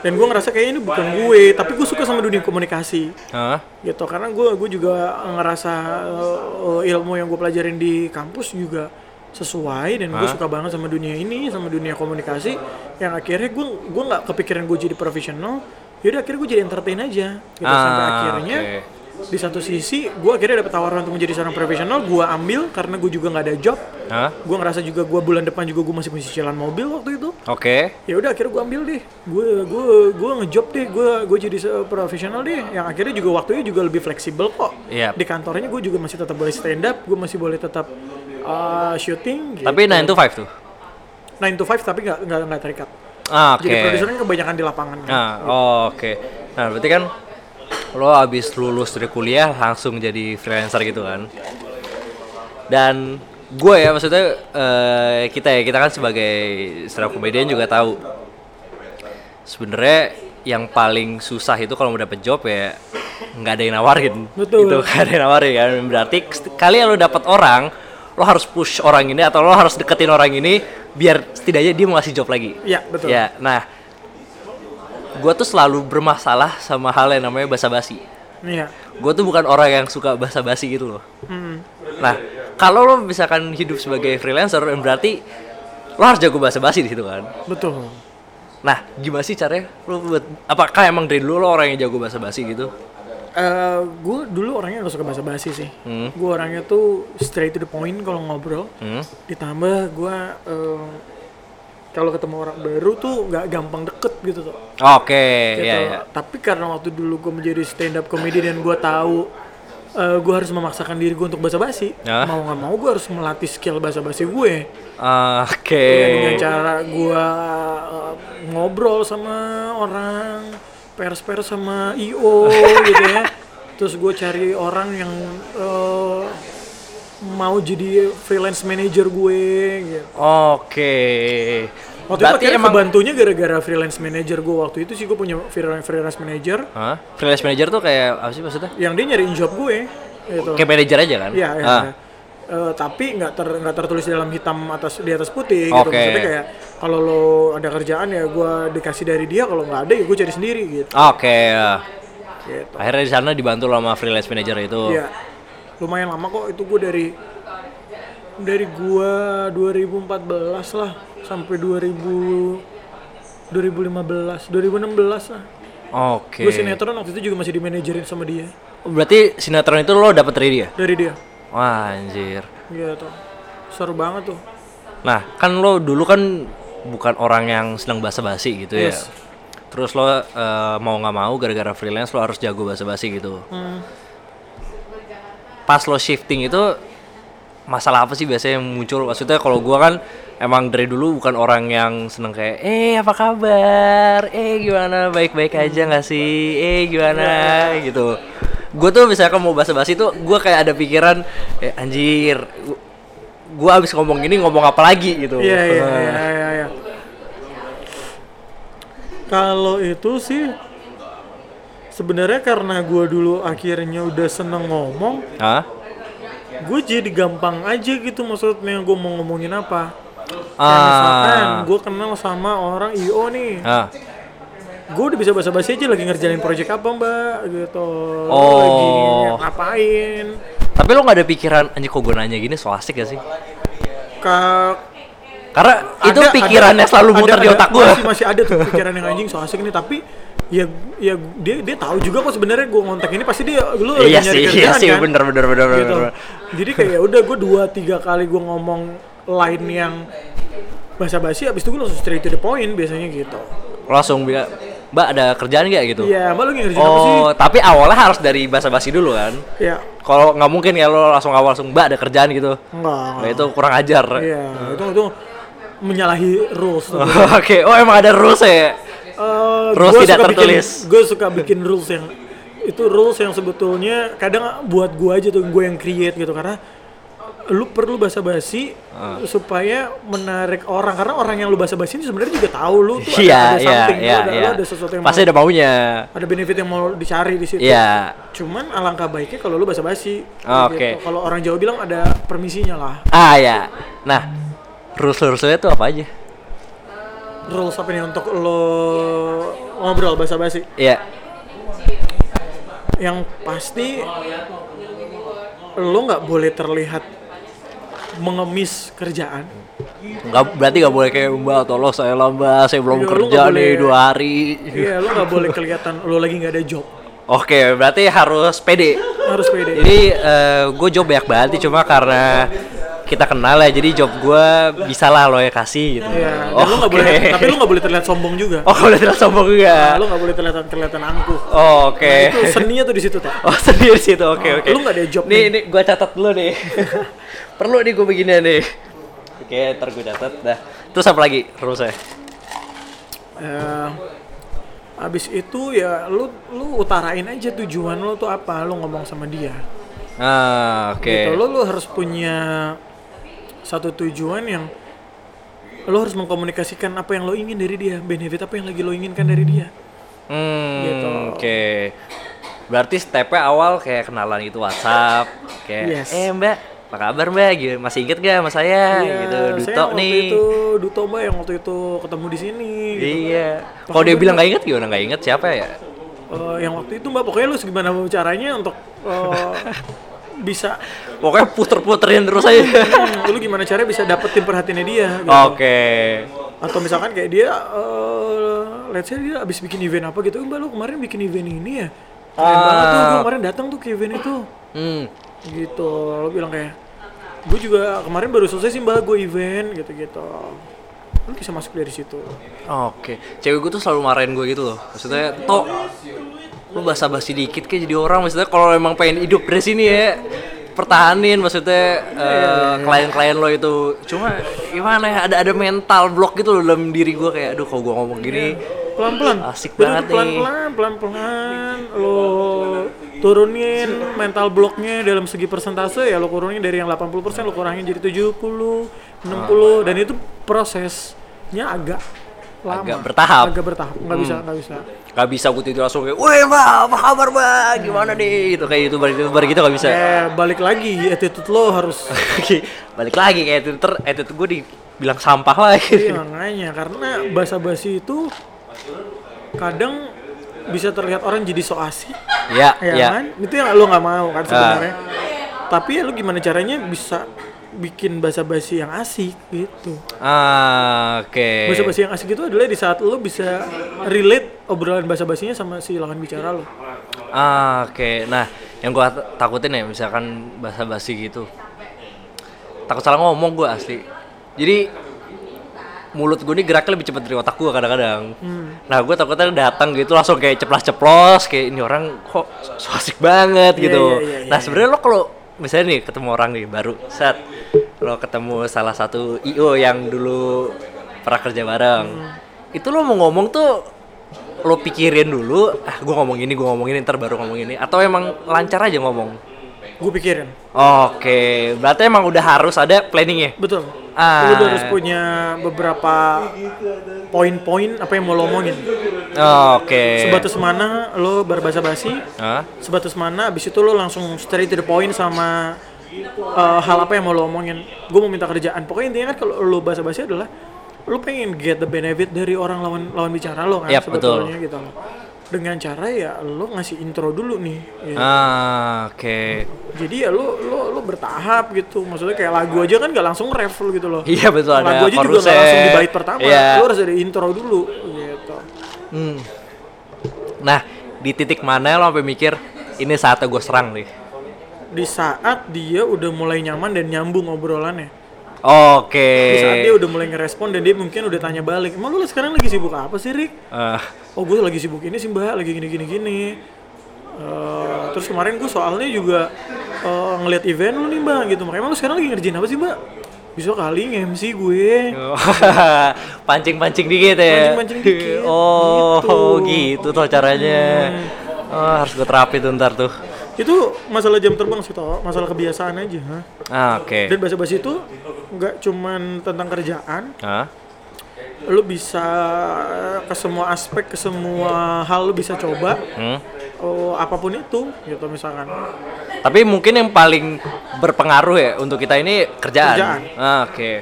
Speaker 2: dan gue ngerasa kayak ini bukan gue, tapi gue suka sama dunia komunikasi
Speaker 1: Hah?
Speaker 2: gitu karena gue gue juga ngerasa uh, ilmu yang gue pelajarin di kampus juga sesuai dan gue suka banget sama dunia ini sama dunia komunikasi yang akhirnya gue gue nggak kepikiran gue jadi profesional yaudah akhirnya gue jadi entertain aja gitu sampai
Speaker 1: Ah,
Speaker 2: akhirnya
Speaker 1: oke.
Speaker 2: di satu sisi gue akhirnya dapet tawaran untuk menjadi seorang profesional gue ambil karena gue juga nggak ada job
Speaker 1: Hah?
Speaker 2: gue ngerasa juga gue bulan depan juga gue masih punya cicilan mobil waktu itu
Speaker 1: Oke.
Speaker 2: ya udah akhirnya gue ambil deh gue gue gue ngejob deh gue gue jadi profesional deh yang akhirnya juga waktunya juga lebih fleksibel kok
Speaker 1: Iya.
Speaker 2: di kantornya gue juga masih tetap boleh stand up gue masih boleh tetap uh, syuting gitu.
Speaker 1: Tapi 9 to 5 tuh?
Speaker 2: 9 to 5 tapi nggak nggak terikat
Speaker 1: Ah, Oke.
Speaker 2: jadi produser kan kebanyakan di lapangan kan.
Speaker 1: Nah, oh, oke. Nah, berarti kan lo abis lulus dari kuliah langsung jadi freelancer gitu kan? Dan gue ya maksudnya eh, kita ya kita kan sebagai stand up comedian juga tahu sebenarnya yang paling susah itu kalau mau dapet job ya nggak ada yang nawarin
Speaker 2: Betul.
Speaker 1: gitu nggak ada yang nawarin kan berarti kali lo dapet orang lo harus push orang ini atau lo harus deketin orang ini biar setidaknya dia mau ngasih job lagi.
Speaker 2: Iya, betul.
Speaker 1: ya nah gue tuh selalu bermasalah sama hal yang namanya basa-basi.
Speaker 2: Iya.
Speaker 1: Gue tuh bukan orang yang suka basa-basi gitu loh.
Speaker 2: Hmm.
Speaker 1: nah kalau lo misalkan hidup sebagai freelancer berarti lo harus jago basa-basi di situ kan?
Speaker 2: Betul.
Speaker 1: Nah gimana sih caranya lo buat apakah emang dari dulu lo orang yang jago basa-basi gitu
Speaker 2: Eh, gue dulu orangnya gak suka basa-basi sih
Speaker 1: Hmm.
Speaker 2: gue orangnya tuh straight to the point kalau ngobrol
Speaker 1: hmm?
Speaker 2: ditambah gue eh, kalau ketemu orang baru tuh nggak gampang deket gitu tuh
Speaker 1: oke
Speaker 2: gitu.
Speaker 1: ya ya
Speaker 2: Tapi karena waktu dulu gue menjadi stand up comedy dan gue tahu eh gue harus memaksakan diri gue untuk basa-basi.
Speaker 1: Ya.
Speaker 2: Mau nggak mau gue harus melatih skill basa-basi gue.
Speaker 1: Ah, oke
Speaker 2: Ya, dengan cara gue eh, ngobrol sama orang, pers-pers sama IO gitu ya. Terus gue cari orang yang eh, mau jadi freelance manager gue gitu.
Speaker 1: Oke.
Speaker 2: Waktu itu
Speaker 1: Berarti
Speaker 2: akhirnya
Speaker 1: emang-
Speaker 2: kebantunya gara-gara freelance manager gue waktu itu sih gue punya freelance manager
Speaker 1: Hah? Freelance manager tuh kayak apa sih maksudnya?
Speaker 2: yang dia nyariin job gue gitu.
Speaker 1: Kayak manajer aja kan?
Speaker 2: Iya, iya.
Speaker 1: Ah.
Speaker 2: iya. Eh, tapi nggak ter nggak tertulis dalam hitam atas di atas putih gitu.
Speaker 1: Oke.
Speaker 2: Maksudnya kayak kalau lo ada kerjaan ya gue dikasih dari dia, kalau nggak ada ya gue cari sendiri gitu.
Speaker 1: Oke. ya.
Speaker 2: gitu.
Speaker 1: Akhirnya di sana dibantu sama freelance manager itu.
Speaker 2: Iya. Lumayan lama kok itu gue dari dari gua 2014 lah sampai 2000 2015, 2016 lah.
Speaker 1: Oke.
Speaker 2: Gue sinetron waktu itu juga masih dimanajerin sama dia.
Speaker 1: Berarti sinetron itu lo dapet dari dia?
Speaker 2: Dari dia.
Speaker 1: Wah anjir.
Speaker 2: Gitu. Seru banget tuh.
Speaker 1: Nah, kan lo dulu kan bukan orang yang senang basa-basi gitu ya.
Speaker 2: Yes.
Speaker 1: Terus lo eh, mau nggak mau gara-gara freelance lo harus jago basa-basi gitu.
Speaker 2: Hmm.
Speaker 1: Pas lo shifting itu masalah apa sih biasanya yang muncul? Maksudnya kalau gua kan emang dari dulu bukan orang yang seneng kayak eh apa kabar? Eh gimana? Baik-baik aja nggak sih? Eh gimana? gitu. Gue tuh misalkan mau basa-basi tuh gue kayak ada pikiran eh anjir gue abis ngomong gini ngomong apa lagi gitu
Speaker 2: Iya iya
Speaker 1: Nah.
Speaker 2: iya iya. iya. Kalau itu sih sebenarnya karena gua dulu akhirnya udah seneng ngomong,
Speaker 1: Hah?
Speaker 2: gue jadi gampang aja gitu maksudnya gue mau ngomongin apa. Kayak misalkan
Speaker 1: Ah.
Speaker 2: gue kenal sama orang IO nih,
Speaker 1: Ah.
Speaker 2: gue udah bisa basa-basi aja lagi ngerjain project apa mbak gitu,
Speaker 1: Oh.
Speaker 2: lagi ngapain?
Speaker 1: Tapi lo nggak ada pikiran anjir kok gue nanya gini so asik gak sih?
Speaker 2: Ka
Speaker 1: Karena itu
Speaker 2: ada-
Speaker 1: pikirannya
Speaker 2: ada-
Speaker 1: selalu
Speaker 2: ada-
Speaker 1: muter di otak gue.
Speaker 2: Masih, masih ada tuh pikiran yang anjing so asik nih tapi ya ya dia dia tahu juga kok sebenarnya gue ngontak ini pasti dia lu
Speaker 1: Iya
Speaker 2: nyari
Speaker 1: sih, iya
Speaker 2: kerjaan
Speaker 1: sih,
Speaker 2: kan?
Speaker 1: bener bener bener bener.
Speaker 2: gitu.
Speaker 1: bener.
Speaker 2: Jadi kayak ya udah gue dua tiga kali gue ngomong line yang basa-basi abis itu gue langsung straight to the point biasanya gitu.
Speaker 1: Langsung bilang, Mbak ada kerjaan gak gitu?
Speaker 2: Iya, mbak lu ngerjain apa sih?
Speaker 1: Oh, tapi awalnya harus dari basa-basi dulu kan?
Speaker 2: Ya,
Speaker 1: Kalau nggak mungkin ya lo langsung awal langsung Mbak ada kerjaan gitu.
Speaker 2: enggak.
Speaker 1: Nah, itu kurang ajar.
Speaker 2: Iya, itu itu menyalahi rules.
Speaker 1: Oke, oh emang ada rules ya?
Speaker 2: Eh,
Speaker 1: Rules tidak tertulis.
Speaker 2: Gue suka bikin rules yang itu rules yang sebetulnya kadang buat gue aja tuh gue yang create gitu karena lu perlu basa-basi
Speaker 1: Ah.
Speaker 2: supaya menarik orang karena orang yang lu basa-basi ini sebenarnya juga tahu lu tuh
Speaker 1: Iya,
Speaker 2: ada, ada
Speaker 1: iya,
Speaker 2: something, lu
Speaker 1: iya,
Speaker 2: ada, lu
Speaker 1: iya.
Speaker 2: ada sesuatu yang
Speaker 1: Pasti
Speaker 2: mau,
Speaker 1: ada maunya.
Speaker 2: ada benefit yang mau dicari di situ.
Speaker 1: Iya.
Speaker 2: Cuman alangkah baiknya kalau lu basa-basi.
Speaker 1: Ah, oke.
Speaker 2: Kalau orang Jawa bilang ada permisinya lah.
Speaker 1: Ah ya. Nah, rules-rulesnya tuh apa aja?
Speaker 2: Rules apa nih untuk lo ngobrol basa-basi?
Speaker 1: Iya.
Speaker 2: yang pasti lo nggak boleh terlihat mengemis kerjaan
Speaker 1: Nggak, berarti nggak boleh kayak mbak tolong saya lambat saya belum
Speaker 2: lu
Speaker 1: kerja nih
Speaker 2: boleh-
Speaker 1: dua hari
Speaker 2: iya lo nggak boleh kelihatan lo lagi nggak ada job
Speaker 1: oke berarti harus pede
Speaker 2: harus pede
Speaker 1: jadi gue job banyak banget cuma karena kita kenal ya jadi job gue bisa lah lo ya kasih gitu.
Speaker 2: Iya, dan lo nggak boleh tapi lo nggak boleh terlihat sombong juga.
Speaker 1: Oh boleh terlihat sombong juga.
Speaker 2: Nah, lo nggak boleh terlihat kelihatan angkuh.
Speaker 1: Oh, oke.
Speaker 2: Itu seninya tuh di situ tuh.
Speaker 1: Oh sendiri situ. Oke oke.
Speaker 2: Lu nggak ada job
Speaker 1: nih
Speaker 2: nih.
Speaker 1: nih gue catat dulu nih. Perlu nih gue beginian nih. Oke ntar gue catat dah. Terus apa lagi terus saya
Speaker 2: Eh, abis itu ya lu lu utarain aja tujuan lo tuh apa lo ngomong sama dia.
Speaker 1: Ah oke.
Speaker 2: Gitu lo lo harus punya satu tujuan yang lo harus mengkomunikasikan apa yang lo ingin dari dia benefit apa yang lagi lo inginkan dari dia
Speaker 1: Hmm,
Speaker 2: Gitu.
Speaker 1: oke. Berarti stepnya awal kayak kenalan gitu WhatsApp, kayak
Speaker 2: Yes.
Speaker 1: eh Mbak, apa kabar Mbak? Gitu. Masih inget gak sama saya?
Speaker 2: Iya,
Speaker 1: gitu,
Speaker 2: saya
Speaker 1: Duto
Speaker 2: waktu
Speaker 1: nih.
Speaker 2: itu Duto mbak yang waktu itu ketemu di sini gitu.
Speaker 1: Iya. Kalau dia bilang nggak inget gimana nggak inget siapa ya?
Speaker 2: Eh, yang waktu itu mbak pokoknya lu gimana caranya untuk eh, bisa
Speaker 1: Pokoknya puter-puterin terus aja.
Speaker 2: hmm, lu gimana caranya bisa dapetin perhatiannya dia gitu.
Speaker 1: Oke.
Speaker 2: atau misalkan kayak dia eh let's say dia abis bikin event apa gitu mbak lu kemarin bikin event ini ya keren
Speaker 1: Ah.
Speaker 2: banget tuh gue kemarin datang tuh ke event itu
Speaker 1: Hmm.
Speaker 2: gitu lo bilang kayak gue juga kemarin baru selesai sih mbak gue event gitu gitu lu bisa masuk dari situ
Speaker 1: Oke. Cewek gue tuh selalu marahin gue gitu loh. Maksudnya, "Tok, lu basa-basi dikit kayak jadi orang maksudnya kalau emang pengen hidup dari sini ya pertahanin maksudnya eh, klien-klien lo itu. Cuma gimana ya ada ada mental block gitu loh dalam diri gue kayak aduh kalau gue ngomong gini
Speaker 2: pelan pelan
Speaker 1: Asik banget nih.
Speaker 2: pelan pelan pelan pelan lo turunin mental blocknya dalam segi persentase ya lo kurangin dari yang 80% lo kurangin jadi 70 60 dan itu proses nya agak lama.
Speaker 1: Agak bertahap.
Speaker 2: Agak bertahap. Nggak bisa,
Speaker 1: Hmm.
Speaker 2: nggak bisa.
Speaker 1: Gak bisa gue tidur langsung kayak, weh mbak, apa kabar mbak, gimana nih, gitu kayak youtuber youtuber gitu gak bisa.
Speaker 2: Eh, balik lagi attitude lo harus
Speaker 1: Balik lagi kayak Twitter, attitude gue dibilang sampah lagi.
Speaker 2: Iya makanya karena basa-basi itu kadang bisa terlihat orang jadi so asik,
Speaker 1: Ya,
Speaker 2: ya,
Speaker 1: ya.
Speaker 2: kan? Itu yang lo nggak mau kan sebenarnya. Tapi ya lo gimana caranya bisa bikin basa-basi yang asik gitu.
Speaker 1: Ah, oke.
Speaker 2: Basa-basi yang asik itu adalah di saat lo bisa relate obrolan basa-basinya sama si lawan bicara lo.
Speaker 1: Ah, oke. Nah, yang gua takutin ya misalkan bahasa basi gitu. Takut salah ngomong gua asli. Jadi mulut gue nih geraknya lebih cepat dari otak gua kadang-kadang. Nah, gue takutnya datang gitu langsung kayak ceplas-ceplos kayak ini orang kok so asik banget
Speaker 2: Iya,
Speaker 1: gitu.
Speaker 2: iya, iya, iya,
Speaker 1: nah, sebenarnya lo kalau misalnya nih ketemu orang nih baru saat lo ketemu salah satu IO yang dulu pernah kerja bareng. Itu lo mau ngomong tuh lo pikirin dulu, ah gue ngomong ini, gue ngomong ini, ntar baru ngomong ini. Atau emang lancar aja ngomong?
Speaker 2: Gue pikirin,
Speaker 1: Oke, berarti emang udah harus ada planningnya.
Speaker 2: betul.
Speaker 1: Ah.
Speaker 2: Lo udah harus punya beberapa poin-poin apa yang mau lo omongin.
Speaker 1: Oke.
Speaker 2: Sebatas mana lo berbahasa basi,
Speaker 1: Hah?
Speaker 2: sebatas mana abis itu lo langsung straight to the point sama uh, hal apa yang mau lo omongin gue mau minta kerjaan pokoknya intinya kan kalau lo bahasa basi adalah lo pengen get the benefit dari orang lawan lawan bicara lo kan
Speaker 1: Yap,
Speaker 2: sebetulnya gitu loh dengan cara ya lo ngasih intro dulu nih ya.
Speaker 1: Ah, oke.
Speaker 2: jadi ya lo lo lo bertahap gitu maksudnya kayak lagu aja kan gak langsung ref gitu loh
Speaker 1: Iya betul ada
Speaker 2: lagu aja juga gak langsung di bait pertama
Speaker 1: Iya.
Speaker 2: lo harus ada intro dulu gitu
Speaker 1: Hmm. Nah, di titik mana lo sampai mikir ini saatnya gue serang nih?
Speaker 2: di saat dia udah mulai nyaman dan nyambung obrolannya
Speaker 1: Oke.
Speaker 2: Di saat dia udah mulai ngerespon dan dia mungkin udah tanya balik, emang lu sekarang lagi sibuk apa sih Rick?
Speaker 1: Ah,
Speaker 2: Oh gue lagi sibuk ini sih mbak, lagi gini gini gini. Eh, terus kemarin gue soalnya juga eh, ngeliat event lu nih mbak gitu, makanya emang lu sekarang lagi ngerjain apa sih mbak? Bisa kali nge-MC gue.
Speaker 1: pancing-pancing dikit ya.
Speaker 2: Pancing-pancing dikit,
Speaker 1: Oh,
Speaker 2: gitu.
Speaker 1: gitu tuh caranya. Oh, harus gue terapi tuh ntar tuh.
Speaker 2: Itu masalah jam terbang sih toh, masalah kebiasaan aja.
Speaker 1: Ah, oke.
Speaker 2: Dan bahasa-bahasa itu nggak cuman tentang kerjaan,
Speaker 1: Hah?
Speaker 2: Lu bisa ke semua aspek, ke semua hal lu bisa coba.
Speaker 1: Hmm?
Speaker 2: Oh, apa pun itu gitu misalkan.
Speaker 1: Tapi mungkin yang paling berpengaruh ya untuk kita ini kerjaan.
Speaker 2: Kerjaan.
Speaker 1: Ah, oke.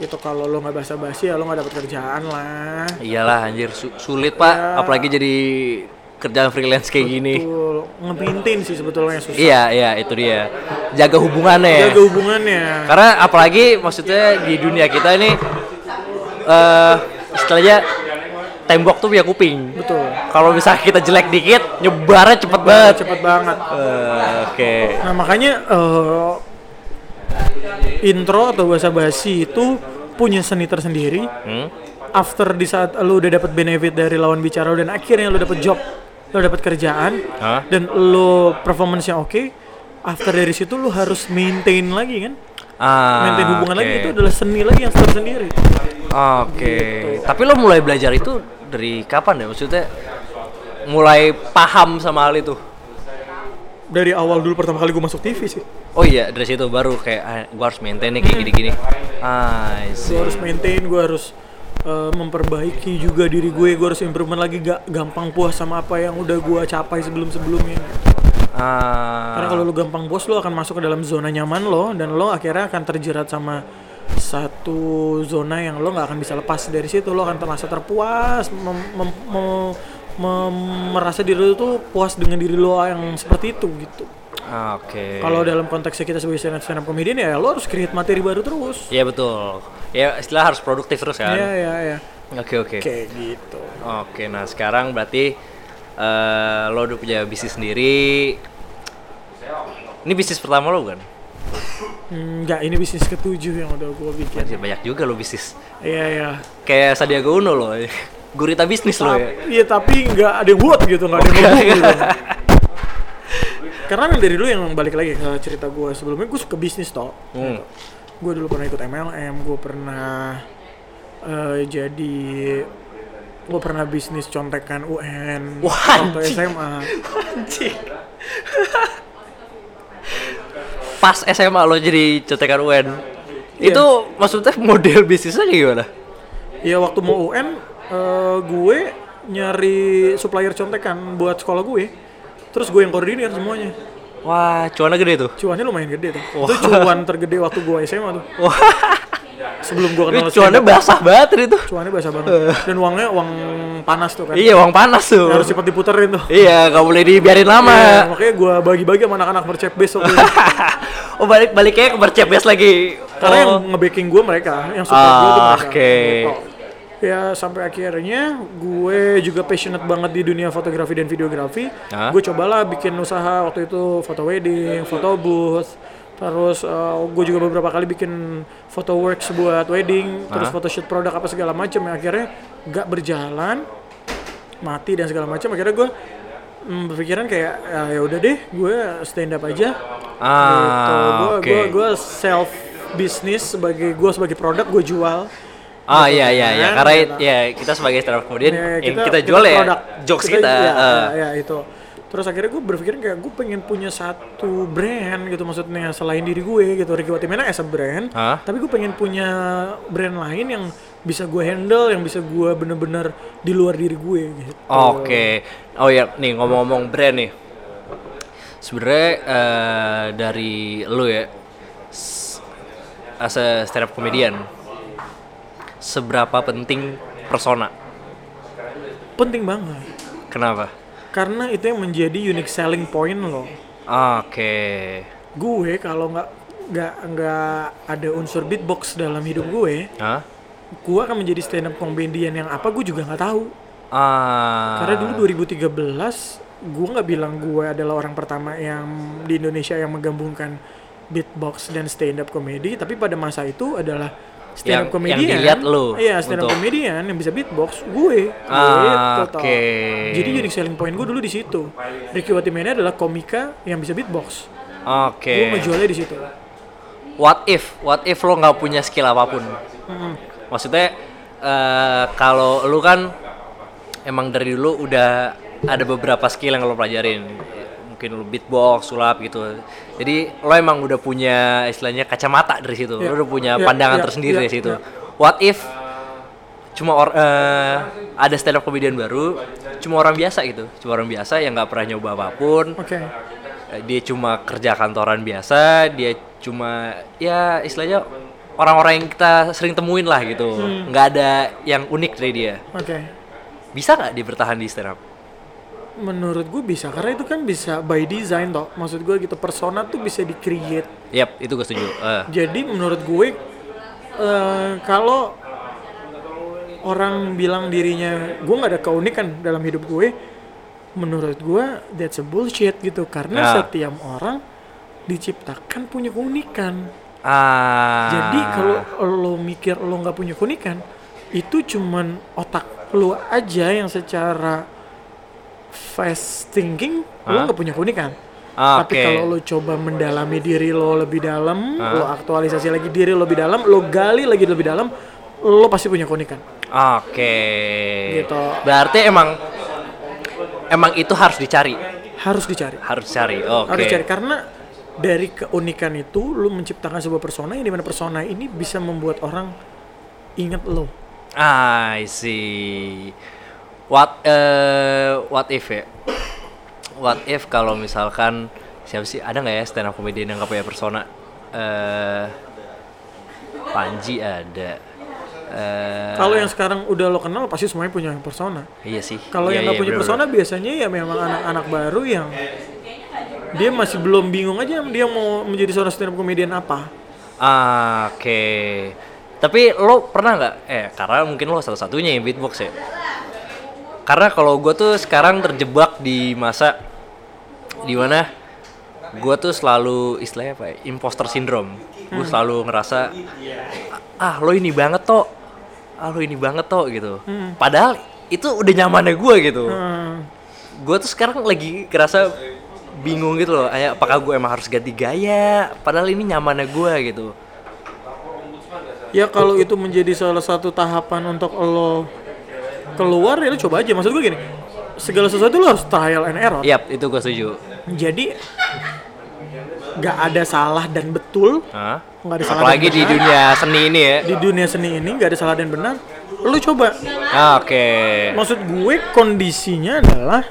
Speaker 2: gitu kalau lo nggak basa-basi ya lo nggak dapet kerjaan lah
Speaker 1: Iyalah anjir su- sulit, Pak.
Speaker 2: Ya.
Speaker 1: Apalagi jadi kerjaan freelance kayak gini.
Speaker 2: ngepintin sih sebetulnya susah
Speaker 1: Iya, iya, itu dia. Jaga hubungannya. ya.
Speaker 2: jaga hubungannya
Speaker 1: Karena apalagi maksudnya di dunia kita ini eh istilahnya tembok tuh punya kuping.
Speaker 2: betul
Speaker 1: Kalau misalnya kita jelek dikit, nyebarnya cepet banget.
Speaker 2: cepet banget
Speaker 1: Eh, Oke.
Speaker 2: nah makanya eh, intro atau bahasa basi itu punya seni tersendiri
Speaker 1: Hmm?
Speaker 2: after di saat lo udah dapat benefit dari lawan bicara dan akhirnya lo dapet job lo dapet kerjaan
Speaker 1: Hah?
Speaker 2: dan lo performance-nya oke after dari situ lo harus maintain lagi kan
Speaker 1: Ah,
Speaker 2: maintain hubungan
Speaker 1: oke.
Speaker 2: lagi itu adalah seni lagi yang tersendiri
Speaker 1: Oke. Tapi lo mulai belajar itu dari kapan ya? Maksudnya mulai paham sama hal itu?
Speaker 2: dari awal dulu pertama kali gue masuk TV sih
Speaker 1: Oh iya, dari situ baru kayak ah, gua harus maintain nih kayak gini-gini. Ah,
Speaker 2: gue harus maintain gue harus uh, memperbaiki juga diri gue gue harus improvement lagi gak gampang puas sama apa yang udah gue capai sebelum sebelumnya
Speaker 1: Ah.
Speaker 2: karena kalau lu gampang puas lo akan masuk ke dalam zona nyaman lo dan lo akhirnya akan terjerat sama satu zona yang lo nggak akan bisa lepas dari situ lo akan merasa terpuas mem- mem- mem- mem- merasa diri lo tuh puas dengan diri lo yang seperti itu gitu
Speaker 1: Ah, Oke.
Speaker 2: kalau dalam konteksnya kita sebagai stand up stand up comedian ya lo harus create materi baru terus
Speaker 1: Iya betul. Ya istilah harus produktif terus kan.
Speaker 2: Iya iya iya
Speaker 1: Oke oke.
Speaker 2: kayak gitu
Speaker 1: Oke, nah sekarang berarti eh, lo udah punya bisnis sendiri. Ini bisnis pertama lo kan?
Speaker 2: Enggak, ini bisnis ketujuh yang udah gue bikin.
Speaker 1: Anjir, banyak juga lo bisnis.
Speaker 2: Iya, iya.
Speaker 1: Kayak Sandiaga Uno lo. Gurita bisnis lo ya.
Speaker 2: Iya, tapi nggak ada yang buat gitu, nggak ada yang gitu. Karena dari dulu yang balik lagi ke cerita gue sebelumnya, gue suka bisnis toh.
Speaker 1: Hmm.
Speaker 2: Gue dulu pernah ikut MLM, gue pernah eh, jadi gue pernah bisnis contekan UN
Speaker 1: Wah,
Speaker 2: waktu
Speaker 1: anjing.
Speaker 2: SMA.
Speaker 1: Anjing. Pas SMA lo jadi cetekan UN.
Speaker 2: Iya.
Speaker 1: Itu maksudnya model bisnisnya kayak gimana?
Speaker 2: ya waktu mau UN eh, gue nyari supplier contekan buat sekolah gue terus gue yang koordinir semuanya
Speaker 1: Wah, cuannya gede tuh.
Speaker 2: cuannya lumayan gede tuh itu cuan tergede waktu gue SMA tuh
Speaker 1: Wah,
Speaker 2: sebelum
Speaker 1: ini
Speaker 2: kenal
Speaker 1: cuannya basah banget itu.
Speaker 2: cuannya basah banget dan uangnya uang panas tuh kan
Speaker 1: Iya, uang panas tuh.
Speaker 2: harus cepat diputerin tuh
Speaker 1: Iya, gak boleh dibiarin lama.
Speaker 2: Iya, makanya gue bagi-bagi sama anak-anak waktu itu.
Speaker 1: oh, balik baliknya ke bercepes lagi.
Speaker 2: Karena yang
Speaker 1: Oh.
Speaker 2: nge-backing gue mereka, yang support gue tuh
Speaker 1: Ah,
Speaker 2: mereka.
Speaker 1: oke.
Speaker 2: Gitu. Ya sampai akhirnya gue juga passionate banget di dunia fotografi dan videografi.
Speaker 1: Hah?
Speaker 2: Gue cobalah bikin usaha waktu itu foto wedding, foto booth. Terus uh, gue juga beberapa kali bikin foto works buat wedding, terus
Speaker 1: Hah?
Speaker 2: foto shoot produk apa segala macam. Ya, akhirnya gak berjalan, mati dan segala macam. Akhirnya gue mm, berpikiran kayak ya ya udah deh, gue stand up aja. gitu.
Speaker 1: Ah,
Speaker 2: Gue
Speaker 1: oke.
Speaker 2: gue self bisnis sebagai gue sebagai produk gue jual.
Speaker 1: Ah iya iya iya
Speaker 2: kan?
Speaker 1: karena
Speaker 2: Gitu.
Speaker 1: ya kita sebagai stand up comedian
Speaker 2: Ya,
Speaker 1: yang kita, jual ya
Speaker 2: produk.
Speaker 1: jokes kita.
Speaker 2: Ya,
Speaker 1: eh.
Speaker 2: ya, ya, itu. Terus akhirnya gue berpikir kayak gue pengen punya satu brand gitu maksudnya selain diri gue gitu Ricky Watimena as a brand.
Speaker 1: Hah?
Speaker 2: Tapi gue pengen punya brand lain yang bisa gue handle, yang bisa gue bener-bener di luar diri gue gitu.
Speaker 1: Oke. Oh ya, nih ngomong-ngomong brand nih. Sebenarnya eh, dari lu ya as a stand up comedian seberapa penting persona?
Speaker 2: Penting banget.
Speaker 1: Kenapa?
Speaker 2: Karena itu yang menjadi unique selling point lo.
Speaker 1: Oke.
Speaker 2: Gue kalau nggak nggak nggak ada unsur beatbox dalam hidup gue,
Speaker 1: Hah?
Speaker 2: gue akan menjadi stand up comedian yang apa gue juga nggak tahu.
Speaker 1: Ah.
Speaker 2: Karena dulu 2013 gue nggak bilang gue adalah orang pertama yang di Indonesia yang menggabungkan beatbox dan stand up comedy, tapi pada masa itu adalah stand up
Speaker 1: Yang-
Speaker 2: comedian.
Speaker 1: yang dilihat lu
Speaker 2: Iya, stand up
Speaker 1: untuk-
Speaker 2: comedian yang bisa beatbox gue.
Speaker 1: Ah, oke.
Speaker 2: Jadi unique selling point gue dulu di situ. Ricky Watimena adalah komika yang bisa beatbox.
Speaker 1: Oke.
Speaker 2: Gue ngejualnya di situ.
Speaker 1: What if? What if lo nggak punya skill apa pun? Maksudnya eh, kalau lu kan emang dari dulu udah ada beberapa skill yang lo pelajarin. Mungkin lu beatbox, sulap gitu. Jadi lo emang udah punya istilahnya kacamata dari situ.
Speaker 2: Ya,
Speaker 1: Lo udah punya
Speaker 2: ya,
Speaker 1: pandangan
Speaker 2: ya,
Speaker 1: tersendiri
Speaker 2: ya,
Speaker 1: dari situ.
Speaker 2: ya.
Speaker 1: What if cuma or, eh, ada stand up comedian baru, cuma orang biasa gitu, cuma orang biasa yang nggak pernah nyoba apa pun,
Speaker 2: Oke.
Speaker 1: Eh, dia cuma kerja kantoran biasa dia cuma ya istilahnya orang-orang yang kita sering temuin lah gitu nggak ada yang unik dari dia
Speaker 2: Oke.
Speaker 1: bisa nggak dia bertahan di stand up
Speaker 2: Menurut gue bisa karena itu kan bisa by design toh. Maksud gue gitu persona tuh bisa di create
Speaker 1: yap itu gue setuju Eh,
Speaker 2: Jadi menurut gue eh, kalau orang bilang dirinya gue nggak ada keunikan dalam hidup gue, menurut gue that's a bullshit gitu karena
Speaker 1: Ya.
Speaker 2: setiap orang diciptakan punya keunikan.
Speaker 1: ah
Speaker 2: Jadi kalau lo mikir lo nggak punya keunikan, itu cuman otak lo aja yang secara fast thinking lo
Speaker 1: Hah?
Speaker 2: nggak punya keunikan.
Speaker 1: Ah,
Speaker 2: Tapi kalau lo coba mendalami diri lo lebih dalam, lo aktualisasi lagi diri lo lebih dalam, lo gali lagi lebih dalam, lo pasti punya keunikan.
Speaker 1: oke
Speaker 2: Gitu.
Speaker 1: berarti emang emang itu harus dicari
Speaker 2: Harus dicari.
Speaker 1: harus cari oke
Speaker 2: Harus dicari karena dari keunikan itu lo menciptakan sebuah persona yang di mana persona ini bisa membuat orang ingat lo.
Speaker 1: I see. What eh what if ya? What if kalau misalkan siapa sih ada nggak ya stand up comedian yang nggak punya persona? Eh Panji ada. Eh
Speaker 2: Kalau yang sekarang udah lo kenal pasti semuanya punya persona.
Speaker 1: iya sih.
Speaker 2: Kalau
Speaker 1: Iya,
Speaker 2: yang nggak
Speaker 1: iya,
Speaker 2: punya
Speaker 1: bener-bener.
Speaker 2: persona biasanya ya memang anak-anak baru yang dia masih belum bingung aja dia mau menjadi seorang stand up comedian apa.
Speaker 1: Ah, Oke. Tapi lo pernah nggak? Eh, karena mungkin lo salah satunya yang beatbox ya. Karena kalau gue tuh sekarang terjebak di masa di mana gue tuh selalu istilahnya apa ya? Imposter syndrome. Gue selalu ngerasa ah lo ini banget toh, ah lo ini banget toh gitu. Padahal itu udah nyamannya gue gitu.
Speaker 2: Hmm,
Speaker 1: Gue tuh sekarang lagi ngerasa bingung gitu loh. Kayak apakah gue emang harus ganti gaya? Padahal ini nyamannya gue gitu.
Speaker 2: ya kalau itu menjadi salah satu tahapan untuk lo keluar ya lo coba aja. Maksud gue gini, segala sesuatu lo harus trial and error.
Speaker 1: Yap, itu gue setuju.
Speaker 2: Jadi nggak ada salah dan betul,
Speaker 1: Hah?
Speaker 2: nggak ada salah
Speaker 1: Apalagi
Speaker 2: dan
Speaker 1: di dunia seni ini ya.
Speaker 2: di dunia seni ini nggak ada salah dan benar lu coba
Speaker 1: Ah, Oke.
Speaker 2: maksud gue kondisinya adalah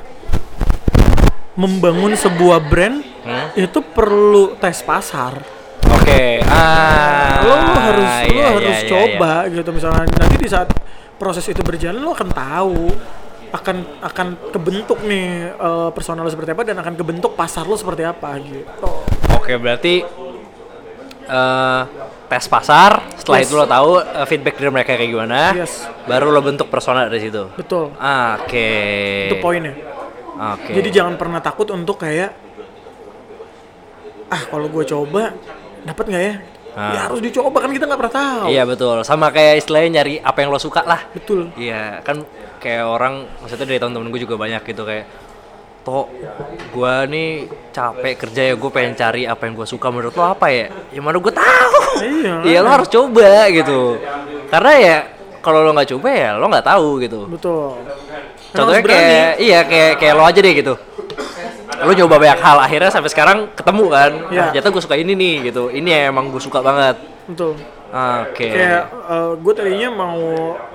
Speaker 2: membangun sebuah brand
Speaker 1: Hmm?
Speaker 2: itu perlu tes pasar
Speaker 1: Oke. Ah.
Speaker 2: lo, lo harus lo
Speaker 1: iya,
Speaker 2: harus
Speaker 1: iya, iya,
Speaker 2: coba gitu misalnya nanti di saat proses itu berjalan lo akan tahu akan akan kebentuk nih eh, personal lo seperti apa dan akan kebentuk pasar lo seperti apa gitu.
Speaker 1: Oke, berarti eh tes pasar, setelah
Speaker 2: Yes.
Speaker 1: itu lo tahu eh, feedback dari mereka kayak gimana,
Speaker 2: Yes.
Speaker 1: baru lo bentuk persona dari situ.
Speaker 2: betul
Speaker 1: Ah, Oke.
Speaker 2: itu poinnya
Speaker 1: Oke.
Speaker 2: jadi jangan pernah takut untuk kayak ah kalau gue coba dapat nggak ya Ya harus dicoba kan kita nggak pernah tahu
Speaker 1: Iya betul, sama kayak istilahnya nyari apa yang lo suka lah.
Speaker 2: betul
Speaker 1: Iya, kan kayak orang maksudnya dari teman-teman gue juga banyak gitu kayak Tok, gue nih capek kerja ya, gue pengen cari apa yang gue suka menurut lo apa ya? Ya mana gue tahu.
Speaker 2: Iya.
Speaker 1: Iya lo harus coba gitu. Karena ya kalau lo nggak coba ya lo nggak tahu gitu.
Speaker 2: betul
Speaker 1: Contohnya kayak iya kayak kayak lo aja deh gitu. Lo nyoba banyak hal akhirnya sampai sekarang ketemu kan.
Speaker 2: Iya.
Speaker 1: Nah, ternyata gue suka ini nih gitu. Ini yang emang gue suka banget.
Speaker 2: betul
Speaker 1: Oke.
Speaker 2: kayak gue tadinya mau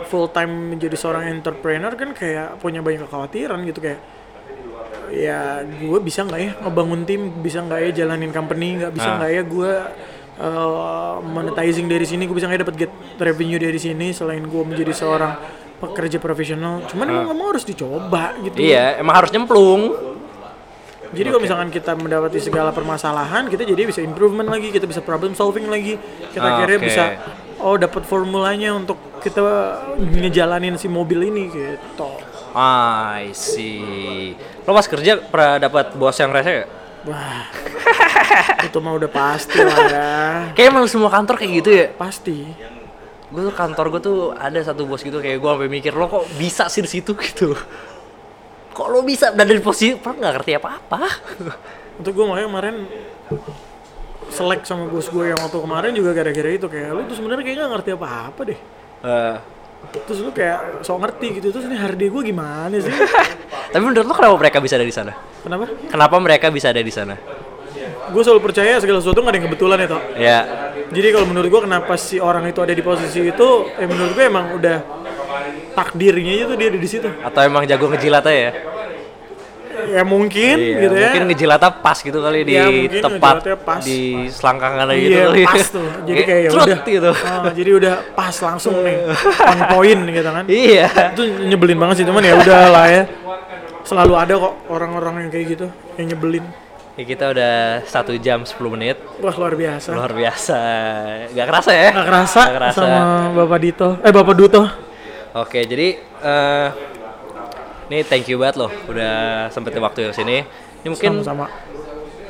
Speaker 2: full time menjadi seorang entrepreneur kan kayak punya banyak kekhawatiran gitu kayak ya gue bisa nggak ya ngebangun tim bisa nggak ya jalanin company nggak bisa
Speaker 1: Ah.
Speaker 2: nggak ya gue uh, monetizing dari sini gue bisa nggak ya dapat get revenue dari sini selain gue menjadi seorang pekerja profesional cuman emang nggak mau harus dicoba gitu
Speaker 1: Iya, emang harus nyemplung.
Speaker 2: Jadi kalau misalkan kita mendapati segala permasalahan kita jadi bisa improvement lagi kita bisa problem solving lagi kita
Speaker 1: Ah,
Speaker 2: akhirnya bisa oh dapat formulanya untuk kita ngejalanin si mobil ini gitu
Speaker 1: Ah, I see. Lo pas kerja pernah dapat bos yang rese gak?
Speaker 2: wah itu mah udah pasti lah ya
Speaker 1: Kayak emang semua kantor kayak gitu ya.
Speaker 2: pasti
Speaker 1: Gue tuh kantor gue tuh ada satu bos gitu kayak gue sampai mikir lo kok bisa sih di situ gitu. Kok lo bisa dan dari posisi pernah nggak ngerti apa-apa.
Speaker 2: untuk gue makanya kemarin selek sama bos gue yang waktu kemarin juga gara-gara itu. Kayak lu tuh sebenarnya kayak gak ngerti apa-apa deh.
Speaker 1: Eh,
Speaker 2: terus lu kayak sok ngerti gitu. Terus ini hardi gue gimana sih?
Speaker 1: Tapi menurut lo kenapa mereka bisa ada di sana?
Speaker 2: kenapa?
Speaker 1: Kenapa mereka bisa ada di sana?
Speaker 2: gue selalu percaya segala sesuatu gak ada yang kebetulan ya toh
Speaker 1: Ya,
Speaker 2: Jadi kalau menurut gua kenapa si orang itu ada di posisi itu, eh menurut gua emang udah takdirnya aja tuh dia ada di situ.
Speaker 1: atau emang jago ngejilat aja ya?
Speaker 2: Ya mungkin
Speaker 1: Iya,
Speaker 2: gitu ya.
Speaker 1: mungkin ngejilatnya pas gitu kali di
Speaker 2: Iya, mungkin
Speaker 1: tepat
Speaker 2: pas.
Speaker 1: di selangkangan aja gitu
Speaker 2: Iya
Speaker 1: kali.
Speaker 2: pas tuh. Jadi kayak ya udah.
Speaker 1: gitu.
Speaker 2: Oh, jadi udah pas langsung nih on point gitu kan.
Speaker 1: Iya.
Speaker 2: Itu nyebelin banget sih teman ya udah lah ya. Selalu ada kok orang-orang yang kayak gitu yang nyebelin.
Speaker 1: Ya, kita udah satu jam 10 menit.
Speaker 2: Wah luar biasa.
Speaker 1: Luar biasa. Gak kerasa ya?
Speaker 2: Nggak kerasa,
Speaker 1: Nggak kerasa.
Speaker 2: sama Bapak Dito. Eh Bapak Duto.
Speaker 1: Oke, jadi eh ini thank you banget loh udah sempetin waktu ke sini. Ini mungkin
Speaker 2: Sama-sama.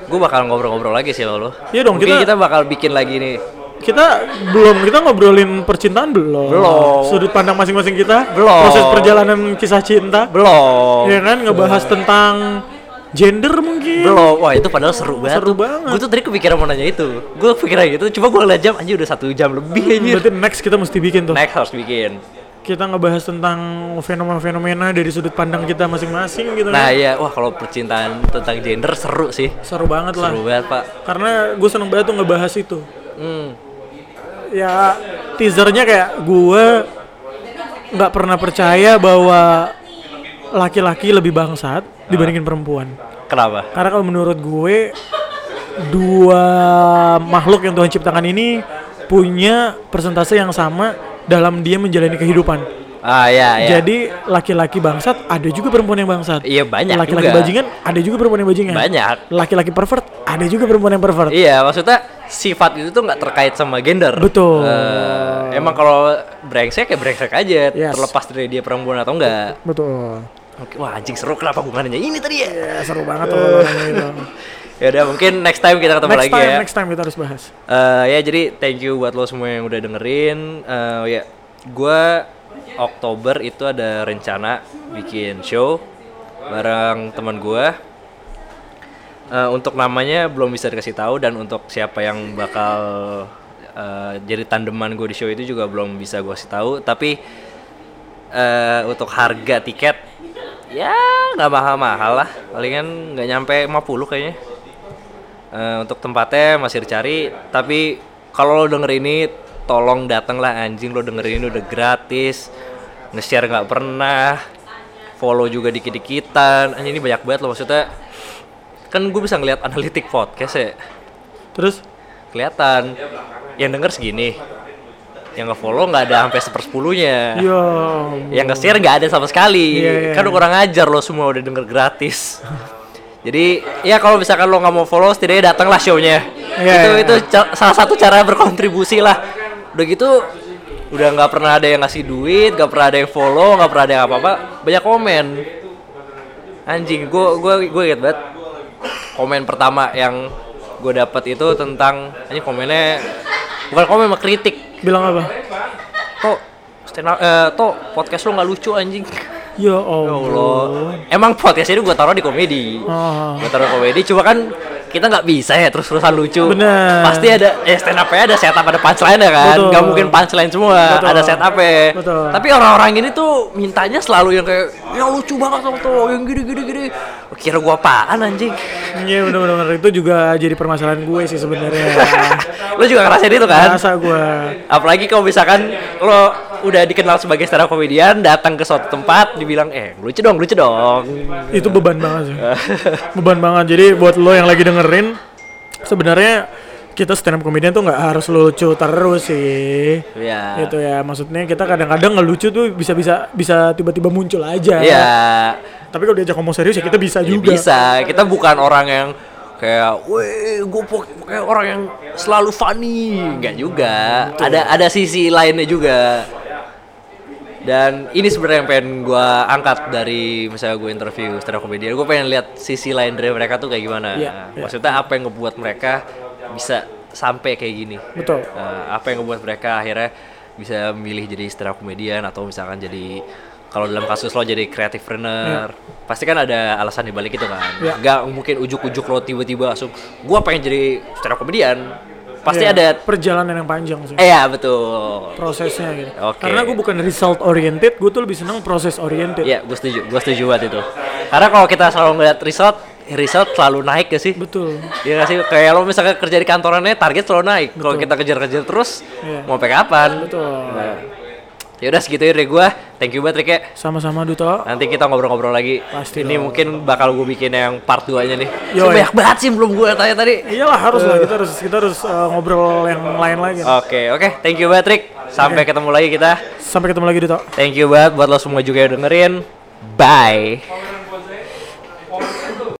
Speaker 1: gue bakal ngobrol-ngobrol lagi sih sama lo.
Speaker 2: Iya dong,
Speaker 1: Mungkin
Speaker 2: kita-
Speaker 1: kita bakal bikin lagi nih.
Speaker 2: Kita belum kita ngobrolin percintaan belum.
Speaker 1: Belum.
Speaker 2: Sudut pandang masing-masing kita.
Speaker 1: Belum.
Speaker 2: Proses perjalanan kisah cinta.
Speaker 1: Belum.
Speaker 2: Ya kan ngebahas tentang gender mungkin.
Speaker 1: Belum. Wah, itu padahal seru banget.
Speaker 2: Seru banget.
Speaker 1: Gue tuh tadi kepikiran mau nanya itu. Gue kepikiran gitu, cuma gue ngeliat jam anjir udah satu jam lebih anjir.
Speaker 2: Berarti next kita mesti bikin tuh.
Speaker 1: Next harus bikin.
Speaker 2: Kita ngebahas tentang fenomena-fenomena dari sudut pandang kita masing-masing gitu
Speaker 1: Nah
Speaker 2: kan.
Speaker 1: iya, wah kalau percintaan tentang gender seru sih.
Speaker 2: Seru banget lah.
Speaker 1: Seru banget pak.
Speaker 2: Karena gue seneng banget tuh ngebahas itu.
Speaker 1: Hmm.
Speaker 2: Ya teasernya kayak gue nggak pernah percaya bahwa laki-laki lebih bangsat dibandingin perempuan.
Speaker 1: Kenapa?
Speaker 2: Karena kalau menurut gue dua makhluk yang Tuhan ciptakan ini punya persentase yang sama dalam dia menjalani kehidupan.
Speaker 1: Ah ya ya.
Speaker 2: Jadi laki-laki bangsat ada juga perempuan yang bangsat.
Speaker 1: Iya banyak
Speaker 2: Laki-laki bajingan ada juga perempuan yang bajingan.
Speaker 1: Banyak.
Speaker 2: Laki-laki pervert ada juga perempuan yang pervert.
Speaker 1: Iya, maksudnya sifat itu tuh nggak terkait sama gender.
Speaker 2: Betul.
Speaker 1: Eh, emang kalau brengsek ya brengsek aja,
Speaker 2: Yes.
Speaker 1: terlepas dari dia perempuan atau enggak.
Speaker 2: Betul.
Speaker 1: Oke, wah anjing seru kenapa gue nanya ini tadi ya?
Speaker 2: Ya seru banget tuh nanya itu.
Speaker 1: Ya udah mungkin next time kita ketemu
Speaker 2: Next
Speaker 1: lagi
Speaker 2: time,
Speaker 1: ya.
Speaker 2: next time kita harus bahas.
Speaker 1: Eh, ya jadi thank you buat lo semua yang udah dengerin. Eh, ya, gue Oktober itu ada rencana bikin show bareng teman gue. Eh, untuk namanya belum bisa dikasih tahu dan untuk siapa yang bakal eh, jadi tandeman gue di show itu juga belum bisa gue kasih tahu. Tapi eh, untuk harga tiket ya nggak mahal-mahal lah, palingan nggak nyampe 50 kayaknya. Eh, untuk tempatnya masih dicari, tapi kalau lo denger ini tolong datanglah anjing. Lo dengerin ini udah gratis nge-share nggak pernah follow juga dikit-dikitan. Anjing ini banyak banget loh maksudnya. Kan gue bisa ngeliat analitik podcast ya.
Speaker 2: Terus?
Speaker 1: Kelihatan. Yang denger segini. Yang nge-follow nggak ada sampai sepersepuluhnya.
Speaker 2: Ya
Speaker 1: yang nge-share nggak ada sama sekali.
Speaker 2: Iya, iya,
Speaker 1: kan
Speaker 2: iya.
Speaker 1: kurang ajar lo semua udah denger gratis jadi ya kalau misalkan lo nggak mau follow setidaknya datanglah show-nya
Speaker 2: Iya,
Speaker 1: itu
Speaker 2: iya.
Speaker 1: itu ca- salah satu cara berkontribusi lah udah gitu udah nggak pernah ada yang ngasih duit nggak pernah ada yang follow nggak pernah ada yang apa-apa banyak komen anjing gue gue gue inget banget komen pertama yang gue dapat itu tentang anjing komennya bukan komen mah kritik
Speaker 2: bilang apa?
Speaker 1: Tok, stand up, eh, podcast lo nggak lucu anjing.
Speaker 2: Ya
Speaker 1: Ya
Speaker 2: Allah.
Speaker 1: Allah. Emang podcast ini gue taruh di komedi.
Speaker 2: Ah.
Speaker 1: Gue taruh komedi, cuma kan kita nggak bisa ya terus-terusan lucu.
Speaker 2: Bener.
Speaker 1: Pasti ada, ya stand up ada setup, ada punchline ya kan.
Speaker 2: Betul.
Speaker 1: Nggak mungkin punchline semua,
Speaker 2: Betul.
Speaker 1: ada setup
Speaker 2: Betul.
Speaker 1: Tapi orang-orang ini tuh mintanya selalu yang kayak, yang lucu banget Tok, yang gini-gini gini. Kira gua apaan anjing?
Speaker 2: Iya benar-benar itu juga jadi permasalahan gue sih sebenarnya.
Speaker 1: lo juga ngerasain itu kan?
Speaker 2: Rasa gue.
Speaker 1: Apalagi kalau misalkan lo udah dikenal sebagai stand up comedian, datang ke suatu tempat, dibilang, eh lucu dong, lucu dong.
Speaker 2: itu beban banget sih beban banget jadi buat lo yang lagi dengerin sebenarnya kita stand up comedian tuh nggak harus lucu terus sih
Speaker 1: Ya.
Speaker 2: gitu ya maksudnya kita kadang-kadang nggak lucu tuh bisa bisa bisa tiba-tiba muncul aja
Speaker 1: Iya.
Speaker 2: tapi kalau diajak ngomong serius ya kita bisa
Speaker 1: Ya
Speaker 2: juga
Speaker 1: bisa. Kita bukan orang yang kayak, weh, gue kayak orang yang selalu funny. Enggak juga. Ada ada sisi lainnya juga. Dan ini sebenarnya yang pengen gue angkat dari misalnya gue interview stand up comedian, gue pengen lihat sisi lain dari mereka tuh kayak gimana.
Speaker 2: Iya,
Speaker 1: Nah,
Speaker 2: iya.
Speaker 1: Maksudnya apa yang ngebuat mereka bisa sampai kayak gini?
Speaker 2: betul
Speaker 1: Nah, apa yang ngebuat mereka akhirnya bisa milih jadi stand up comedian atau misalkan jadi kalau dalam kasus lo jadi creative trainer pasti kan ada alasan di balik itu kan
Speaker 2: Iya.
Speaker 1: nggak mungkin ujuk-ujuk lo tiba-tiba langsung gua pengen jadi stand up comedian pasti
Speaker 2: Iya,
Speaker 1: ada
Speaker 2: perjalanan yang panjang sih
Speaker 1: eh ya betul
Speaker 2: prosesnya gitu
Speaker 1: Oke.
Speaker 2: karena gue bukan result oriented gue tuh lebih senang proses oriented
Speaker 1: Iya, gue setuju, gue setuju banget itu. Karena kalau kita selalu ngeliat result, result selalu naik gak sih?
Speaker 2: betul
Speaker 1: Iya gak sih? Kayak lo misalkan kerja di kantorannya, target selalu naik. Kalau kita kejar-kejar terus,
Speaker 2: Iya.
Speaker 1: mau sampai kapan?
Speaker 2: betul
Speaker 1: Ya udah segitu ya dari gue. Thank you banget Rick ya.
Speaker 2: sama-sama Duto
Speaker 1: Nanti kita ngobrol-ngobrol lagi.
Speaker 2: Pasti
Speaker 1: Ini
Speaker 2: dong.
Speaker 1: mungkin bakal gue bikin yang part 2-nya nih. So, banyak banget sih belum gue tanya tadi.
Speaker 2: iyalah harus lah kita harus kita harus uh, ngobrol yang lain lagi
Speaker 1: Oke, oke. Thank you banget Rick. Sampai ketemu lagi kita.
Speaker 2: sampai ketemu lagi Duto
Speaker 1: Thank you banget buat lo semua juga yang dengerin. Bye.